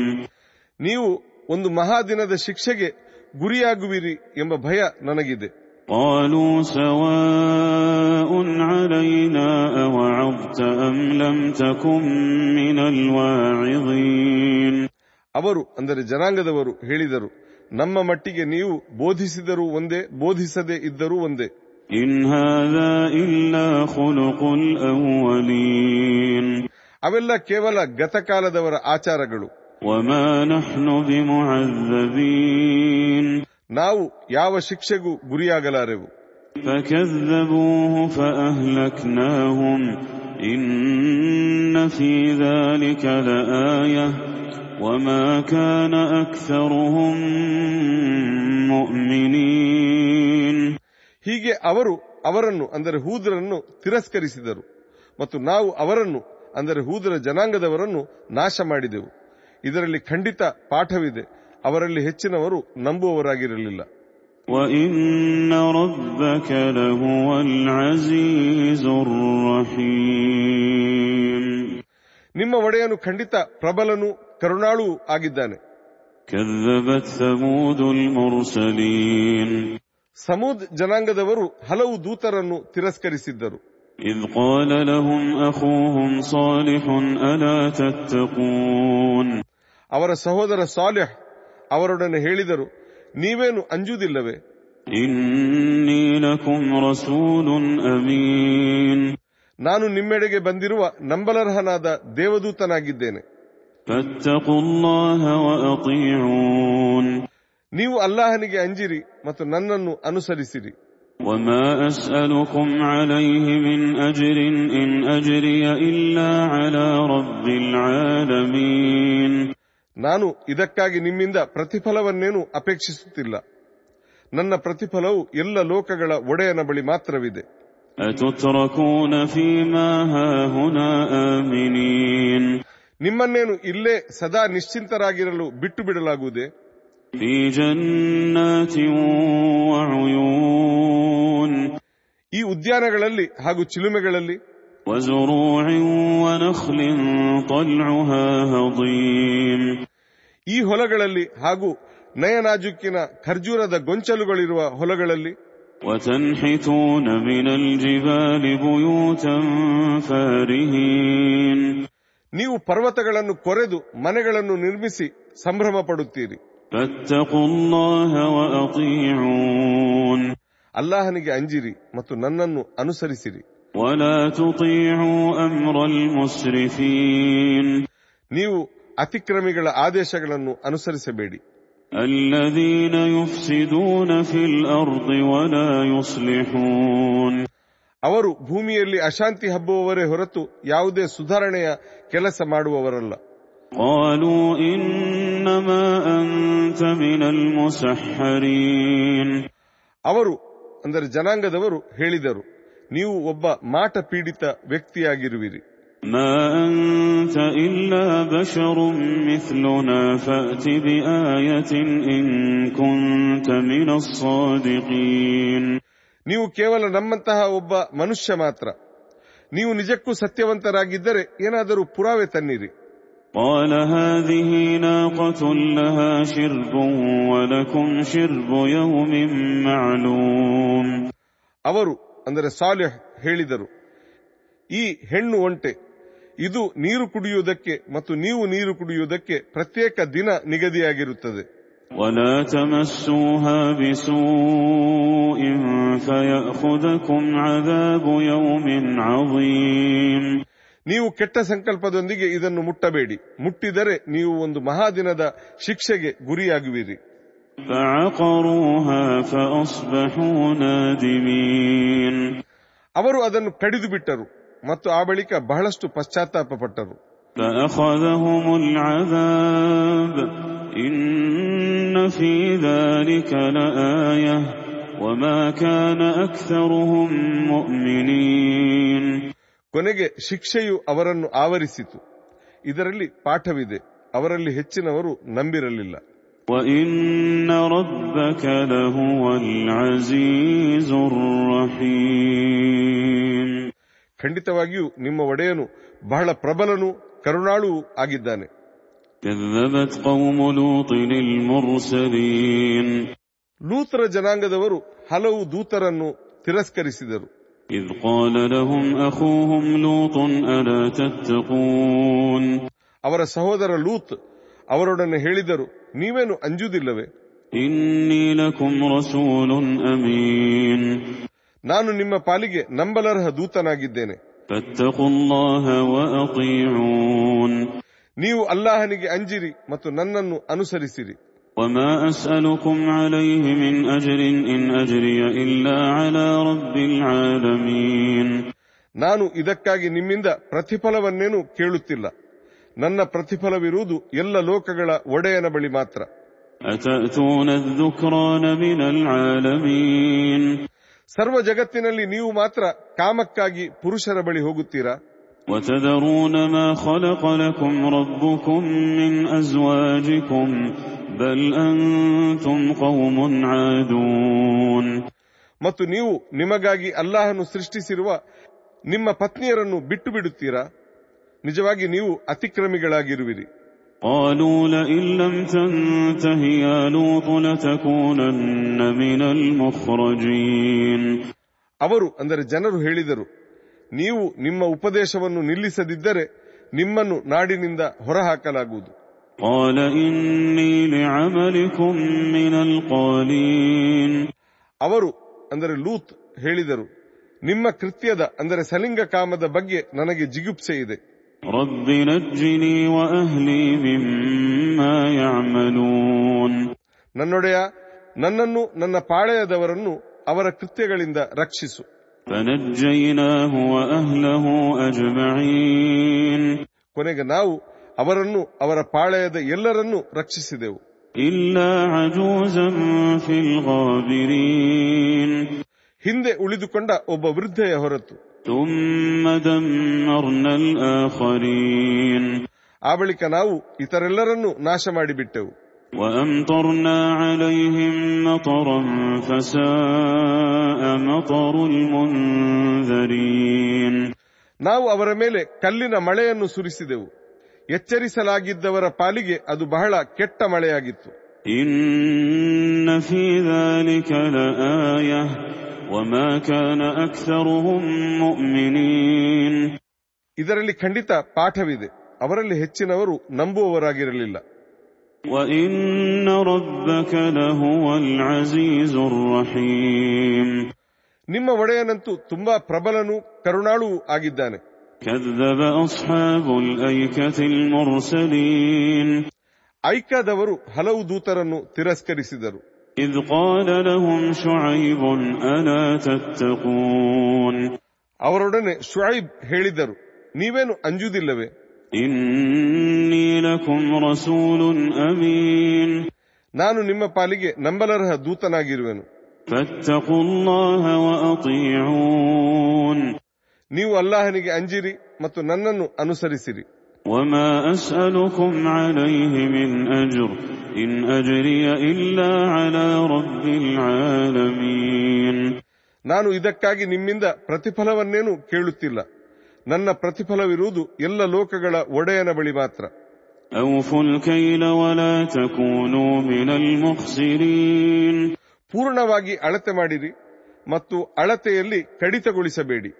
ನೀವು ಒಂದು ಮಹಾದಿನದ ಶಿಕ್ಷೆಗೆ ಗುರಿಯಾಗುವಿರಿ ಎಂಬ ಭಯ ನನಗಿದೆ قالوا سواء علينا أوعظت أم لم تكن من الواعظين ಅವರು ಅಂದರೆ ಜನಾಂಗದವರು ಹೇಳಿದರು ನಮ್ಮ ಮಟ್ಟಿಗೆ ನೀವು ಬೋಧಿಸಿದರೂ ಒಂದೇ ಬೋಧಿಸದೇ ಇದ್ದರೂ ಒಂದೇ إن هذا إلا خلق الأولين ಅವೆಲ್ಲ ಕೇವಲ ಗತಕಾಲದವರ ಆಚಾರಗಳು وما نحن بمعذبين ನಾವು ಯಾವ ಶಿಕ್ಷೆಗೂ ಗುರಿಯಾಗಲಾರೆವು فكذبوه فأهلكناهم إن في ذلك لآية وما كان أكثرهم مؤمنين ಹೀಗೆ ಅವರು ಅವರನ್ನು ಅಂದರೆ ಹೂದರನ್ನು ತಿರಸ್ಕರಿಸಿದರು ಮತ್ತು ನಾವು ಅವರನ್ನು ಅಂದರೆ ಹೂದರ ಜನಾಂಗದವರನ್ನು ನಾಶ ಮಾಡಿದೆವು ಇದರಲ್ಲಿ ಖಂಡಿತ ಪಾಠವಿದೆ ಅವರಲ್ಲಿ ಹೆಚ್ಚಿನವರು ನಂಬುವವರಾಗಿರಲಿಲ್ಲ وإن ربك لهو العزيز الرحيم ನಿಮ್ಮ ಒಡೆಯನು ಖಂಡಿತ ಪ್ರಬಲನೂ ಕರುಣಾಳೂ ಆಗಿದ್ದಾನೆ كذبت ثمود المرسلين ಸಮೂದ್ ಜನಾಂಗದವರು ಹಲವು ದೂತರನ್ನು ತಿರಸ್ಕರಿಸಿದ್ದರು إذ قال لهم أخوهم صالح ألا تتقون ಅವರ ಸಹೋದರ ಸಾಲಿಹ್ ಅವರೊಡನೆ ಹೇಳಿದರು ನೀವೇನು ಅಂಜುವುದಿಲ್ಲವೇ إني لكم رسول أمين ನಾನು ನಿಮ್ಮೆಡೆಗೆ ಬಂದಿರುವ ನಂಬಲರ್ಹನಾದ ದೇವದೂತನಾಗಿದ್ದೇನೆ فاتقوا الله وأطيعون ನೀವು ಅಲ್ಲಾಹನಿಗೆ ಅಂಜಿರಿ ಮತ್ತು ನನ್ನನ್ನು ಅನುಸರಿಸಿರಿ وما أسألكم عليه من أجر إن أجري إلا على رب العالمين ನಾನು ಇದಕ್ಕಾಗಿ ನಿಮ್ಮಿಂದ ಪ್ರತಿಫಲವನ್ನೇನೂ ಅಪೇಕ್ಷಿಸುತ್ತಿಲ್ಲ. ನನ್ನ ಪ್ರತಿಫಲವು ಎಲ್ಲ ಲೋಕಗಳ ಒಡೆಯನ ಬಳಿ ಮಾತ್ರವಿದೆ. ನಿಮ್ಮನ್ನೇನು ಇಲ್ಲೇ ಸದಾ ನಿಶ್ಚಿಂತರಾಗಿರಲು ಬಿಟ್ಟು ಬಿಡಲಾಗುವುದೇ ಈ ಉದ್ಯಾನಗಳಲ್ಲಿ ಹಾಗೂ ಚಿಲುಮೆಗಳಲ್ಲಿ? ಈ ಹೊಲಗಳಲ್ಲಿ ಹಾಗೂ ನಯನಾಜುಕ್ಕಿನ ಖರ್ಜೂರದ ಗೊಂಚಲುಗಳಿರುವ ಹೊಲಗಳಲ್ಲಿ ನೀವು ಪರ್ವತಗಳನ್ನು ಕೊರೆದು ಮನೆಗಳನ್ನು ನಿರ್ಮಿಸಿ ಸಂಭ್ರಮ ಪಡುತ್ತೀರಿ ಅಲ್ಲಾಹನಿಗೆ ಅಂಜಿರಿ ಮತ್ತು ನನ್ನನ್ನು ಅನುಸರಿಸಿರಿ. ನೀವು ಅತಿಕ್ರಮಿಗಳ ಆದೇಶಗಳನ್ನು ಅನುಸರಿಸಬೇಡಿ الذين يفسدون في الأرض ولا يصلحون ಅವರು ಭೂಮಿಯಲ್ಲಿ ಅಶಾಂತಿ ಹಬ್ಬುವವರೇ ಹೊರತು ಯಾವುದೇ ಸುಧಾರಣೆಯ ಕೆಲಸ ಮಾಡುವವರಲ್ಲ قالوا إنما أنت من المسحرين ಅವರು ಅಂದರೆ ಜನಾಂಗದವರು ಹೇಳಿದರು ನೀವು ಒಬ್ಬ ಮಾಟ ಪೀಡಿತ ವ್ಯಕ್ತಿಯಾಗಿರುವಿರಿ ما أنت إلا بشر مثلنا فأت بآية إن كنت من الصادقين ನೀವು ಕೇವಲ ನಮ್ಮಂತಹ ಒಬ್ಬ ಮನುಷ್ಯ ಮಾತ್ರ ನೀವು ನಿಜಕ್ಕೂ ಸತ್ಯವಂತರಾಗಿದ್ದರೆ ಏನಾದರೂ ಪುರಾವೆ ತನ್ನಿರಿ قال هذه ناقة لها شرب ولكم شرب يوم معلوم ಅವರು ಅಂದರೆ ಸಾಲಿಹ್ ಹೇಳಿದರು ಈ ಹೆಣ್ಣು ಒಂಟೆ ಇದು ನೀರು ಕುಡಿಯುವುದಕ್ಕೆ ಮತ್ತು ನೀವು ನೀರು ಕುಡಿಯುವುದಕ್ಕೆ ಪ್ರತ್ಯೇಕ ದಿನ ನಿಗದಿಯಾಗಿರುತ್ತದೆ ولا تمسوها بسوء فيأخذكم عذاب يوم عظيم ನೀವು ಕೆಟ್ಟ ಸಂಕಲ್ಪದೊಂದಿಗೆ ಇದನ್ನು ಮುಟ್ಟಬೇಡಿ ಮುಟ್ಟಿದರೆ ನೀವು ಒಂದು ಮಹಾದಿನದ ಶಿಕ್ಷೆಗೆ ಗುರಿಯಾಗುವಿರಿ فعقروها فأصبحوا نادمين ಅವರು ಅದನ್ನು ಕಡಿದು ಬಿಟ್ಟರು ಮತ್ತು ಆ ಬಳಿಕ ಬಹಳಷ್ಟು ಪಶ್ಚಾತ್ತಾಪ ಪಶ್ಚಾತ್ತಾಪಪಟ್ಟರು ಕೊನೆಗೆ ಶಿಕ್ಷೆಯು ಅವರನ್ನು ಆವರಿಸಿತು. ಇದರಲ್ಲಿ ಪಾಠವಿದೆ. ಅವರಲ್ಲಿ ಹೆಚ್ಚಿನವರು ನಂಬಿರಲಿಲ್ಲ. ಖಂಡಿತವಾಗಿಯೂ ನಿಮ್ಮ ಒಡೆಯನು ಬಹಳ ಪ್ರಬಲನು ಕರುಣಾಳು ಆಗಿದ್ದಾನೆ. ಲೂತರ ಜನಾಂಗದವರು ಹಲವು ದೂತರನ್ನು ತಿರಸ್ಕರಿಸಿದರು. ಅವರ ಸಹೋದರ ಲೂತ್ ಅವರೊಡನೆ ಹೇಳಿದರು ನೀವೇನು ಅಂಜುವುದಿಲ್ಲವೇ ನಾನು ನಿಮ್ಮ ಪಾಲಿಗೆ ನಂಬಲರ್ಹ ದೂತನಾಗಿದ್ದೇನೆ. ನೀವು ಅಲ್ಲಾಹನಿಗೆ ಅಂಜಿರಿ ಮತ್ತು ನನ್ನನ್ನು ಅನುಸರಿಸಿರಿ. ನಾನು ಇದಕ್ಕಾಗಿ ನಿಮ್ಮಿಂದ ಪ್ರತಿಫಲವನ್ನೇನು ಕೇಳುತ್ತಿಲ್ಲ. ನನ್ನ ಪ್ರತಿಫಲವಿರುವುದು ಎಲ್ಲ ಲೋಕಗಳ ಒಡೆಯನ ಬಳಿ ಮಾತ್ರ. أتأتون الذكران من العالمين ಸರ್ವ ಜಗತ್ತಿನಲ್ಲಿ ನೀವು ಮಾತ್ರ ಕಾಮಕ್ಕಾಗಿ ಪುರುಷರ ಬಳಿ ಹೋಗುತ್ತೀರಾ وتذرون ما خلق لكم ربكم من أزواجكم بل أنتم قوم عادون ಮತ್ತು ನೀವು ನಿಮಗಾಗಿ ಅಲ್ಲಾಹನು ಸೃಷ್ಟಿಸಿರುವ ನಿಮ್ಮ ಪತ್ನಿಯರನ್ನು ಬಿಟ್ಟು ಬಿಡುತ್ತೀರಾ ನಿಜವಾಗಿ ನೀವು ಅತಿಕ್ರಮಿಗಳಾಗಿರುವಿರಿ قالوا لئن لم تنته يا لوط لتكونن من المخرجين ಅವರು ಅಂದರೆ ಜನರು ಹೇಳಿದರು ನೀವು ನಿಮ್ಮ ಉಪದೇಶವನ್ನು ನಿಲ್ಲಿಸದಿದ್ದರೆ ನಿಮ್ಮನ್ನು ನಾಡಿನಿಂದ ಹೊರಹಾಕಲಾಗುವುದು قال إني لعملكم من القالين ಅವರು ಅಂದರೆ ಲೂತ್ ಹೇಳಿದರು ನಿಮ್ಮ ಕೃತ್ಯದ ಅಂದರೆ ಸಲಿಂಗ ಕಾಮದ ಬಗ್ಗೆ ನನಗೆ ಜಿಗುಪ್ಸೆ ಇದೆ رب نجني وأهلي مما يعملون ನನ್ನೊಡೆಯ ನನ್ನನ್ನು ನನ್ನ ಪಾಳೆಯದವರನ್ನು ಅವರ ಕೃತ್ಯಗಳಿಂದ ರಕ್ಷಿಸು فنجيناه وأهله أجمعين ಕೊನೆಗೆ ನಾವು ಅವರನ್ನು ಅವರ ಪಾಳೆಯದ ಎಲ್ಲರನ್ನೂ ರಕ್ಷಿಸಿದೆವು إلا عجوزا في الغابرين ಹಿಂದೆ ಉಳಿದುಕೊಂಡ ಒಬ್ಬ ವೃದ್ಧೆಯ ಹೊರತು ثم دمرنا الآخرين ಆ ಬಳಿಕ ನಾವು ಇತರೆಲ್ಲರನ್ನೂ ನಾಶ ಮಾಡಿಬಿಟ್ಟೆವು وأمطرنا عليهم مطرا فساء مطر المنذرين ನಾವು ಅವರ ಮೇಲೆ ಕಲ್ಲಿನ ಮಳೆಯನ್ನು ಸುರಿಸಿದೆವು ಎಚ್ಚರಿಸಲಾಗಿದ್ದವರ ಪಾಲಿಗೆ ಅದು ಬಹಳ ಕೆಟ್ಟ ಮಳೆಯಾಗಿತ್ತು إن في ذلك لآية وما كان أكثرهم مؤمنين ಇದರಲ್ಲಿ ಖಂಡಿತ ಪಾಠವಿದೆ ಅವರಲ್ಲಿ ಹೆಚ್ಚಿನವರು ನಂಬುವವರಾಗಿರಲಿಲ್ಲ وإن ربك لهو العزيز الرحيم ನಿಮ್ಮ ಒಡೆಯನಂತೂ ತುಂಬಾ ಪ್ರಬಲನೂ ಕರುಣಾಳುವೂ ಆಗಿದ್ದಾನೆ كذب أصحاب الأيكة المرسلين ಐಕ್ಯದವರು ಹಲವು ದೂತರನ್ನು ತಿರಸ್ಕರಿಸಿದರು إذ قال لهم شعيب ألا تتقون ಅವರೊಡನೆ ಶುಐಬ್ ಹೇಳಿದರು ನೀವೇನು ಅಂಜುವುದಿಲ್ಲವೇ إني لكم رسول أمين ನಾನು ನಿಮ್ಮ ಪಾಲಿಗೆ ನಂಬಲರ್ಹ ದೂತನಾಗಿರುವೆನು فاتقوا الله وأطيعون ನೀವು ಅಲ್ಲಾಹನಿಗೆ ಅಂಜಿರಿ ಮತ್ತು ನನ್ನನ್ನು ಅನುಸರಿಸಿರಿ وما أسألكم عليه من أجر إن أجري إلا على رب العالمين ನಾನು ಇದಕ್ಕಾಗಿ ನಿಮ್ಮಿಂದ ಪ್ರತಿಫಲವನ್ನೇನು ಕೇಳುತ್ತಿಲ್ಲ ನನ್ನ ಪ್ರತಿಫಲವಿರುವುದು ಎಲ್ಲ ಲೋಕಗಳ ಒಡೆಯನ ಬಳಿ ಮಾತ್ರ أوفوا الكيل ولا تكونوا من المخسرين ಪೂರ್ಣವಾಗಿ ಅಳತೆ ಮಾಡಿರಿ ಮತ್ತು ಅಳತೆಯಲ್ಲಿ ಕಡಿತಗೊಳಿಸಬೇಡಿ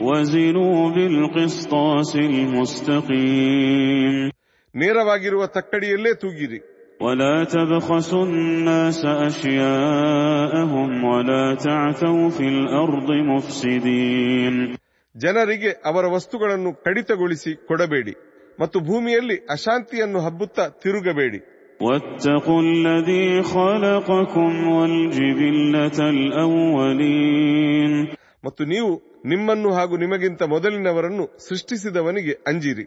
وزنوا بالقسطاس المستقيم ನೇರವಾಗಿರುವ ತಕ್ಕಡಿಯಲ್ಲೇ ತೂಗಿರಿ ولا تبخسوا الناس أشياءهم ولا تعثوا في الأرض مفسدين ಜನರಿಗೆ ಅವರ ವಸ್ತುಗಳನ್ನು ಕಡಿತಗೊಳಿಸಿ ಕೊಡಬೇಡಿ ಮತ್ತು ಭೂಮಿಯಲ್ಲಿ ಅಶಾಂತಿಯನ್ನು ಹಬ್ಬುತ್ತಾ ತಿರುಗಬೇಡಿ واتقوا الذي خلقكم والجبلة الأولين ಮತ್ತು ನೀವು ನಿಮ್ಮನ್ನು ಹಾಗೂ ನಿಮಗಿಂತ ಮೊದಲಿನವರನ್ನು ಸೃಷ್ಟಿಸಿದವನಿಗೆ ಅಂಜಿರಿ.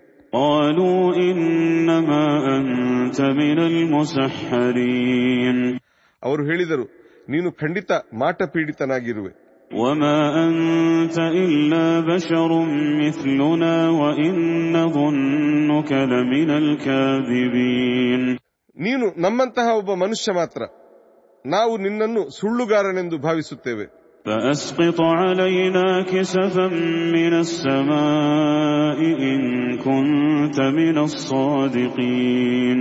ಅವರು ಹೇಳಿದರು ನೀನು ಖಂಡಿತ ಮಾಟ ಪೀಡಿತನಾಗಿರುವೆ ನೀನು ನಮ್ಮಂತಹ ಒಬ್ಬ ಮನುಷ್ಯ ಮಾತ್ರ. ನಾವು ನಿನ್ನನ್ನು ಸುಳ್ಳುಗಾರನೆಂದು ಭಾವಿಸುತ್ತೇವೆ. فأسقط علينا كسفا من السماء إن كنت من الصادقين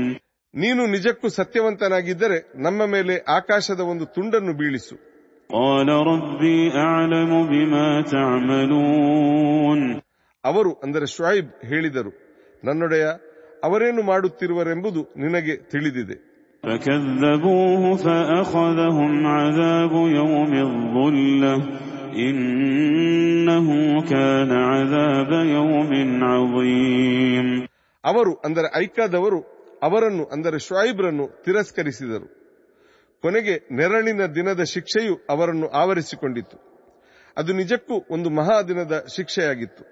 ನೀನು ನಿಜಕ್ಕೂ ಸತ್ಯವಂತನಾಗಿದ್ದರೆ ನಮ್ಮ ಮೇಲೆ ಆಕಾಶದ ಒಂದು ತುಂಡನ್ನು ಬೀಳಿಸು قال ربي أعلم بما تعملون ಅವರು ಅಂದರೆ ಶುಐಬ್ ಹೇಳಿದರು ನನ್ನೊಡೆಯ ಅವರೇನು ಮಾಡುತ್ತಿರುವರೆಂಬುದು ನಿನಗೆ ತಿಳಿದಿದೆ فكذبوه فأخذهم عذاب يوم الظلة إنه كان عذاب يوم عظيم ಅವರು ಅಂದರೆ ಐಕಾದವರು ಅವರನ್ನು ಅಂದರೆ ಶುಐಬ್ರನ್ನು ತಿರಸ್ಕರಿಸಿದರು ಕೊನೆಗೆ ನೆರಳಿನ ದಿನದ ಶಿಕ್ಷೆಯು ಅವರನ್ನು ಆವರಿಸಿಕೊಂಡಿತು ಅದು ನಿಜಕ್ಕೂ ಒಂದು ಮಹಾ ದಿನದ ಶಿಕ್ಷೆಯಾಗಿತ್ತು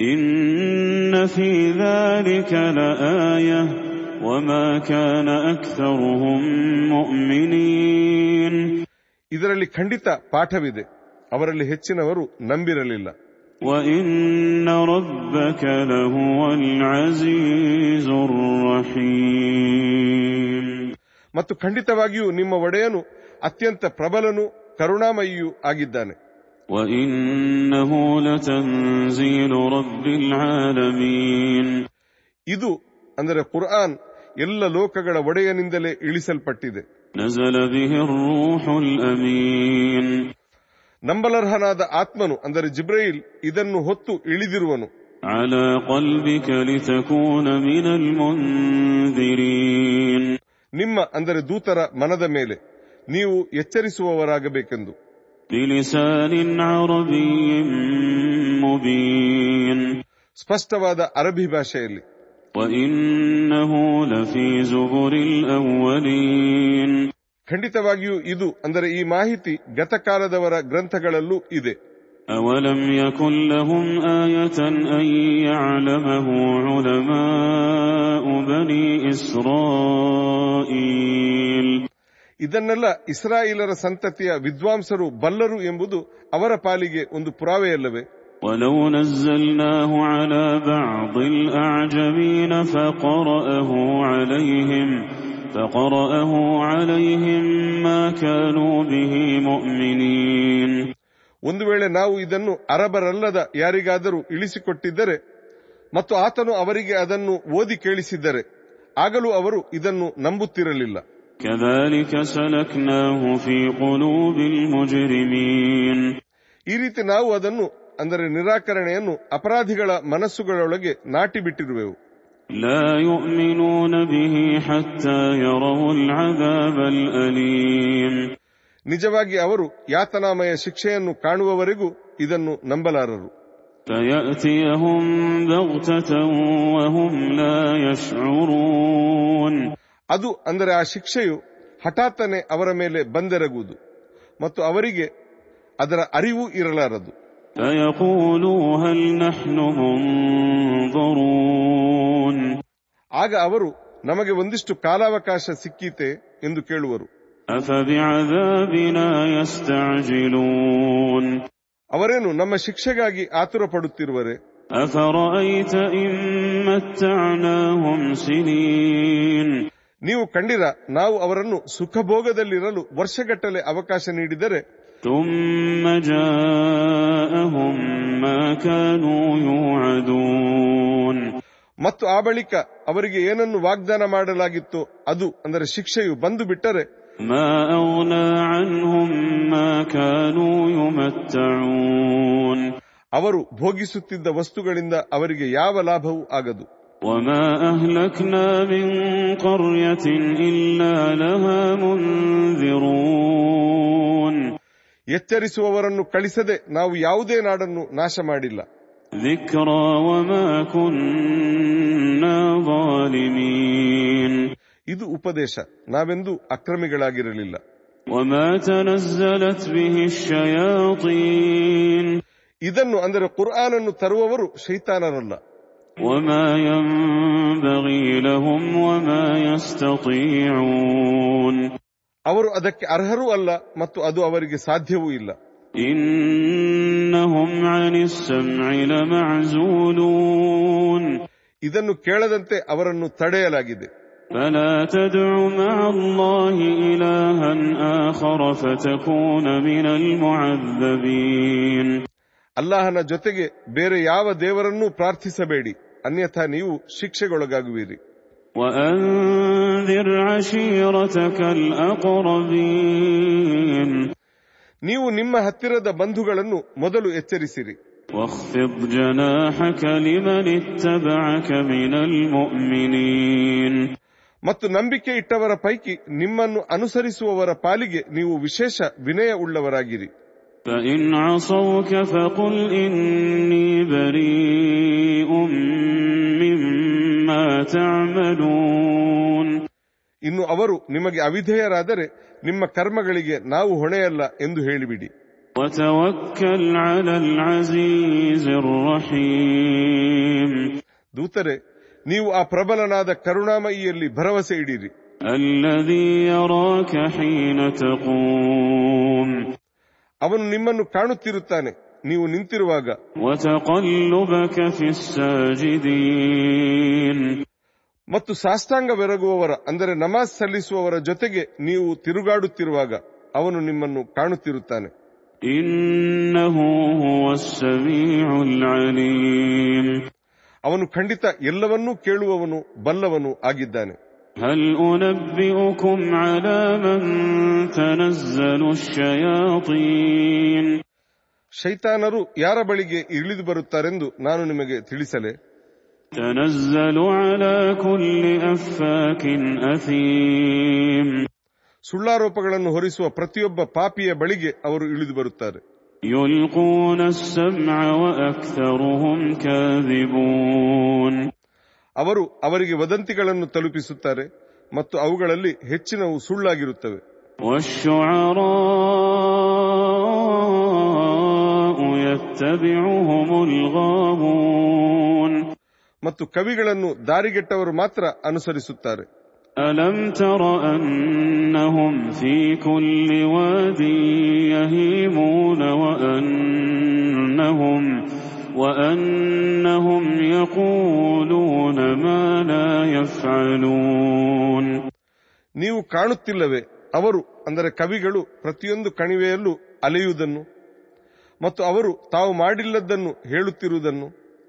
إن في ذلك لآية وما كان أكثرهم مؤمنين ಇದರಲ್ಲಿ ಖಂಡಿತ ಪಾಠವಿದೆ ಅವರಲ್ಲಿ ಹೆಚ್ಚಿನವರು ನಂಬಿರಲಿಲ್ಲ وإن ربك لهو العزيز الرحيم ಮತ್ತು ಖಂಡಿತವಾಗಿಯೂ ನಿಮ್ಮ ಒಡೆಯನು ಅತ್ಯಂತ ಪ್ರಬಲನೂ ಕರುಣಾಮಯಿಯೂ ಆಗಿದ್ದಾನೆ وإنه لتنزيل رب العالمين ಇದು ಅಂದರೆ ಕುರ್ಆನ್ ಎಲ್ಲ ಲೋಕಗಳ ಒಡೆಯನಿಂದಲೇ ಇಳಿಸಲ್ಪಟ್ಟಿದೆ. ನಂಬಲರ್ಹನಾದ ಆತ್ಮನು ಅಂದರೆ ಜಿಬ್ರೈಲ್ ಇದನ್ನು ಹೊತ್ತು ಇಳಿದಿರುವನು. ನಿಮ್ಮ ಅಂದರೆ ದೂತರ ಮನದ ಮೇಲೆ ನೀವು ಎಚ್ಚರಿಸುವವರಾಗಬೇಕೆಂದು. ಸ್ಪಷ್ಟವಾದ ಅರಬಿ ಭಾಷೆಯಲ್ಲಿ. وإنه لفي زبر الأولين ಖಂಡಿತವಾಗಿಯೂ ಇದು ಅಂದರೆ ಈ ಮಾಹಿತಿ ಗತಕಾಲದವರ ಗ್ರಂಥಗಳಲ್ಲೂ ಇದೆ أولم يكن لهم آية أن يعلمه علماء بني إسرائيل ಇದನ್ನೆಲ್ಲ ಇಸ್ರಾಯೇಲರ ಸಂತತಿಯ ವಿದ್ವಾಂಸರು ಬಲ್ಲರು ಎಂಬುದು ಅವರ ಪಾಲಿಗೆ ಒಂದು ಪುರಾವೆಯಲ್ಲವೇ ولو نزلناه على بعض الأعجمين فقرأه عليهم فقرأه عليهم ما كانوا به مؤمنين ಒಂದು ವೇಳೆ ನಾವು ಇದನ್ನು ಅರಬರಲ್ಲದ ಯಾರಿಗಾದರೂ ಇಳಿಸಿಕೊಟ್ಟಿದ್ದರೆ ಮತ್ತು ಆತನು ಅವರಿಗೆ ಅದನ್ನು ಓದಿ ಕೇಳಿಸಿದ್ದರೆ ಆಗಲೂ ಅವರು ಇದನ್ನು ನಂಬುತ್ತಿರಲಿಲ್ಲ كذلك سلكناه في قلوب المجرمين ಈ ರೀತಿ ನಾವು ಅದನ್ನು ಅಂದರೆ ನಿರಾಕರಣೆಯನ್ನು ಅಪರಾಧಿಗಳ ಮನಸ್ಸುಗಳೊಳಗೆ ನಾಟಿ ಬಿಟ್ಟಿರುವೆವು ನಿಜವಾಗಿ ಅವರು ಯಾತನಾಮಯ ಶಿಕ್ಷೆಯನ್ನು ಕಾಣುವವರೆಗೂ ಇದನ್ನು ನಂಬಲಾರರು. ಅದು ಅಂದರೆ ಆ ಶಿಕ್ಷೆಯು ಹಠಾತ್ತನೆ ಅವರ ಮೇಲೆ ಬಂದೆರಗುವುದು ಮತ್ತು ಅವರಿಗೆ ಅದರ ಅರಿವು ಇರಲಾರದು. فيقولوا هل نحن منظرون ಆಗ ಅವರು ನಮಗೆ ಒಂದಿಷ್ಟು ಕಾಲಾವಕಾಶ ಸಿಕ್ಕೀತೆ ಎಂದು ಕೇಳುವರು أفبعذابنا يستعجلون ಅವರೇನು ನಮ್ಮ ಶಿಕ್ಷೆಗಾಗಿ ಆತುರ ಪಡುತ್ತಿರುವರೆ أفرأيت إن متعناهم سنين ನೀವು ಕಂಡಿರ ನಾವು ಅವರನ್ನು ಸುಖಭೋಗದಲ್ಲಿರಲು ವರ್ಷಗಟ್ಟಲೆ ಅವಕಾಶ ನೀಡಿದರೆ ثم جاءهم ما كانوا يوعدون ಮತ್ತು ಆ ಬಳಿಕ ಅವರಿಗೆ ಏನನ್ನು ವಾಗ್ದಾನ ಮಾಡಲಾಗಿತ್ತೋ ಅದು ಅಂದರೆ ಶಿಕ್ಷೆಯು ಬಂದು ಬಿಟ್ಟರೆ ما أغنى عنهم ما كانوا يمتعون ಅವರು ಭೋಗಿಸುತ್ತಿದ್ದ ವಸ್ತುಗಳಿಂದ ಅವರಿಗೆ ಯಾವ ಲಾಭವೂ ಆಗದು ಎಚ್ಚರಿಸುವವರನ್ನು ಕಳಿಸದೆ ನಾವು ಯಾವುದೇ ನಾಡನ್ನು ನಾಶ ಮಾಡಿಲ್ಲ. ಇದು ಉಪದೇಶ. ನಾವೆಂದು ಅಕ್ರಮಿಗಳಾಗಿರಲಿಲ್ಲ. ಇದನ್ನು ಅಂದರೆ ಕುರ್ಆನ್ ಅನ್ನು ತರುವವರು ಶೈತಾನರಲ್ಲ. ಅವರು ಅದಕ್ಕೆ ಅರ್ಹರೂ ಅಲ್ಲ ಮತ್ತು ಅದು ಅವರಿಗೆ ಸಾಧ್ಯವೂ ಇಲ್ಲ. ಇದನ್ನು ಕೇಳದಂತೆ ಅವರನ್ನು ತಡೆಯಲಾಗಿದೆ. ಅಲ್ಲಾಹನ ಜೊತೆಗೆ ಬೇರೆ ಯಾವ ದೇವರನ್ನೂ ಪ್ರಾರ್ಥಿಸಬೇಡಿ. ಅನ್ಯಥಾ ನೀವು ಶಿಕ್ಷೆಗೊಳಗಾಗುವಿರಿ. وأنذر عشيرتك الأقربين ನೀವು ನಿಮ್ಮ ಹತ್ತಿರದ ಬಂಧುಗಳನ್ನು ಮೊದಲು ಎಚ್ಚರಿಸಿರಿ واخفض جناحك لمن اتبعك من المؤمنين ಮತ್ತು ನಂಬಿಕೆ ಇಟ್ಟವರ ಪೈಕಿ ನಿಮ್ಮನ್ನು ಅನುಸರಿಸುವವರ ಪಾಲಿಗೆ ನೀವು ವಿಶೇಷ ವಿನಯ ಉಳ್ಳವರಾಗಿರಿ فإن عصوك فقل إني بريء مما تعملون ಇನ್ನು ಅವರು ನಿಮಗೆ ಅವಿಧೇಯರಾದರೆ ನಿಮ್ಮ ಕರ್ಮಗಳಿಗೆ ನಾವು ಹೊಣೆಯಲ್ಲ ಎಂದು ಹೇಳಿಬಿಡಿ. ದೂತರೆ ನೀವು ಆ ಪ್ರಬಲನಾದ ಕರುಣಾಮಯಿಯಲ್ಲಿ ಭರವಸೆ ಇಡಿರಿ. ಅವನು ನಿಮ್ಮನ್ನು ಕಾಣುತ್ತಿರುತ್ತಾನೆ ನೀವು ನಿಂತಿರುವಾಗ. ಮತ್ತು ಸಾಷ್ಟಾಂಗವೆರಗುವವರ ಅಂದರೆ ನಮಾಜ್ ಸಲ್ಲಿಸುವವರ ಜೊತೆಗೆ ನೀವು ತಿರುಗಾಡುತ್ತಿರುವಾಗ ಅವನು ನಿಮ್ಮನ್ನು ಕಾಣುತ್ತಿರುತ್ತಾನೆ إنه هو السميع العليم ಅವನು ಖಂಡಿತ ಎಲ್ಲವನ್ನೂ ಕೇಳುವವನು ಬಲ್ಲವನು ಆಗಿದ್ದಾನೆ هل أنبئكم على من تنزل الشياطين ಶೈತಾನರು ಯಾರ ಬಳಿಗೆ ಇಳಿದು ಬರುತ್ತಾರೆಂದು ನಾನು ನಿಮಗೆ ತಿಳಿಸಲೆ تنزل على كل أفاك أثيم ಸುಳ್ಳಾರೋಪಗಳನ್ನು ಹೊರಿಸುವ ಪ್ರತಿಯೊಬ್ಬ ಪಾಪಿಯ ಬಳಿಗೆ ಅವರು ಇಳಿದು ಬರುತ್ತಾರೆ يلقون السمع وأكثرهم كاذبون ಅವರು ಅವರಿಗೆ ವದಂತಿಗಳನ್ನು ತಲುಪಿಸುತ್ತಾರೆ ಮತ್ತು ಅವುಗಳಲ್ಲಿ ಹೆಚ್ಚಿನವು ಸುಳ್ಳಾಗಿರುತ್ತವೆ والشعراء يتبعهم الغاوون ಮತ್ತು ಕವಿಗಳನ್ನು ದಾರಿಗೆಟ್ಟವರು ಮಾತ್ರ ಅನುಸರಿಸುತ್ತಾರೆ ألم تر أنهم في كل واد يهيمون وأنهم وأنهم يقولون ما لا يفعلون ನೀವು ಕಾಣುತ್ತಿಲ್ಲವೇ ಅವರು ಅಂದರೆ ಕವಿಗಳು ಪ್ರತಿಯೊಂದು ಕಣಿವೆಯಲ್ಲೂ ಅಲೆಯುವುದನ್ನು ಮತ್ತು ಅವರು ತಾವು ಮಾಡಿಲ್ಲದನ್ನು ಹೇಳುತ್ತಿರುವುದನ್ನು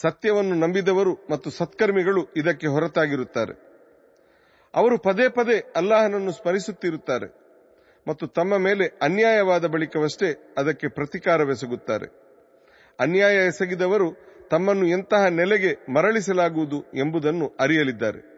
ಸತ್ಯವನ್ನು ನಂಬಿದವರು ಮತ್ತು ಸತ್ಕರ್ಮಿಗಳು ಇದಕ್ಕೆ ಹೊರತಾಗಿರುತ್ತಾರೆ. ಅವರು ಪದೇ ಪದೇ ಅಲ್ಲಾಹನನ್ನು ಸ್ಮರಿಸುತ್ತಿರುತ್ತಾರೆ ಮತ್ತು ತಮ್ಮ ಮೇಲೆ ಅನ್ಯಾಯವಾದ ಬಳಿಕವಷ್ಟೇ ಅದಕ್ಕೆ ಪ್ರತಿಕಾರವೆಸಗುತ್ತಾರೆ. ಅನ್ಯಾಯ ಎಸಗಿದವರು ತಮ್ಮನ್ನು ಎಂತಹ ನೆಲೆಗೆ ಮರಳಿಸಲಾಗುವುದು ಎಂಬುದನ್ನು ಅರಿಯಲಿದ್ದಾರೆ.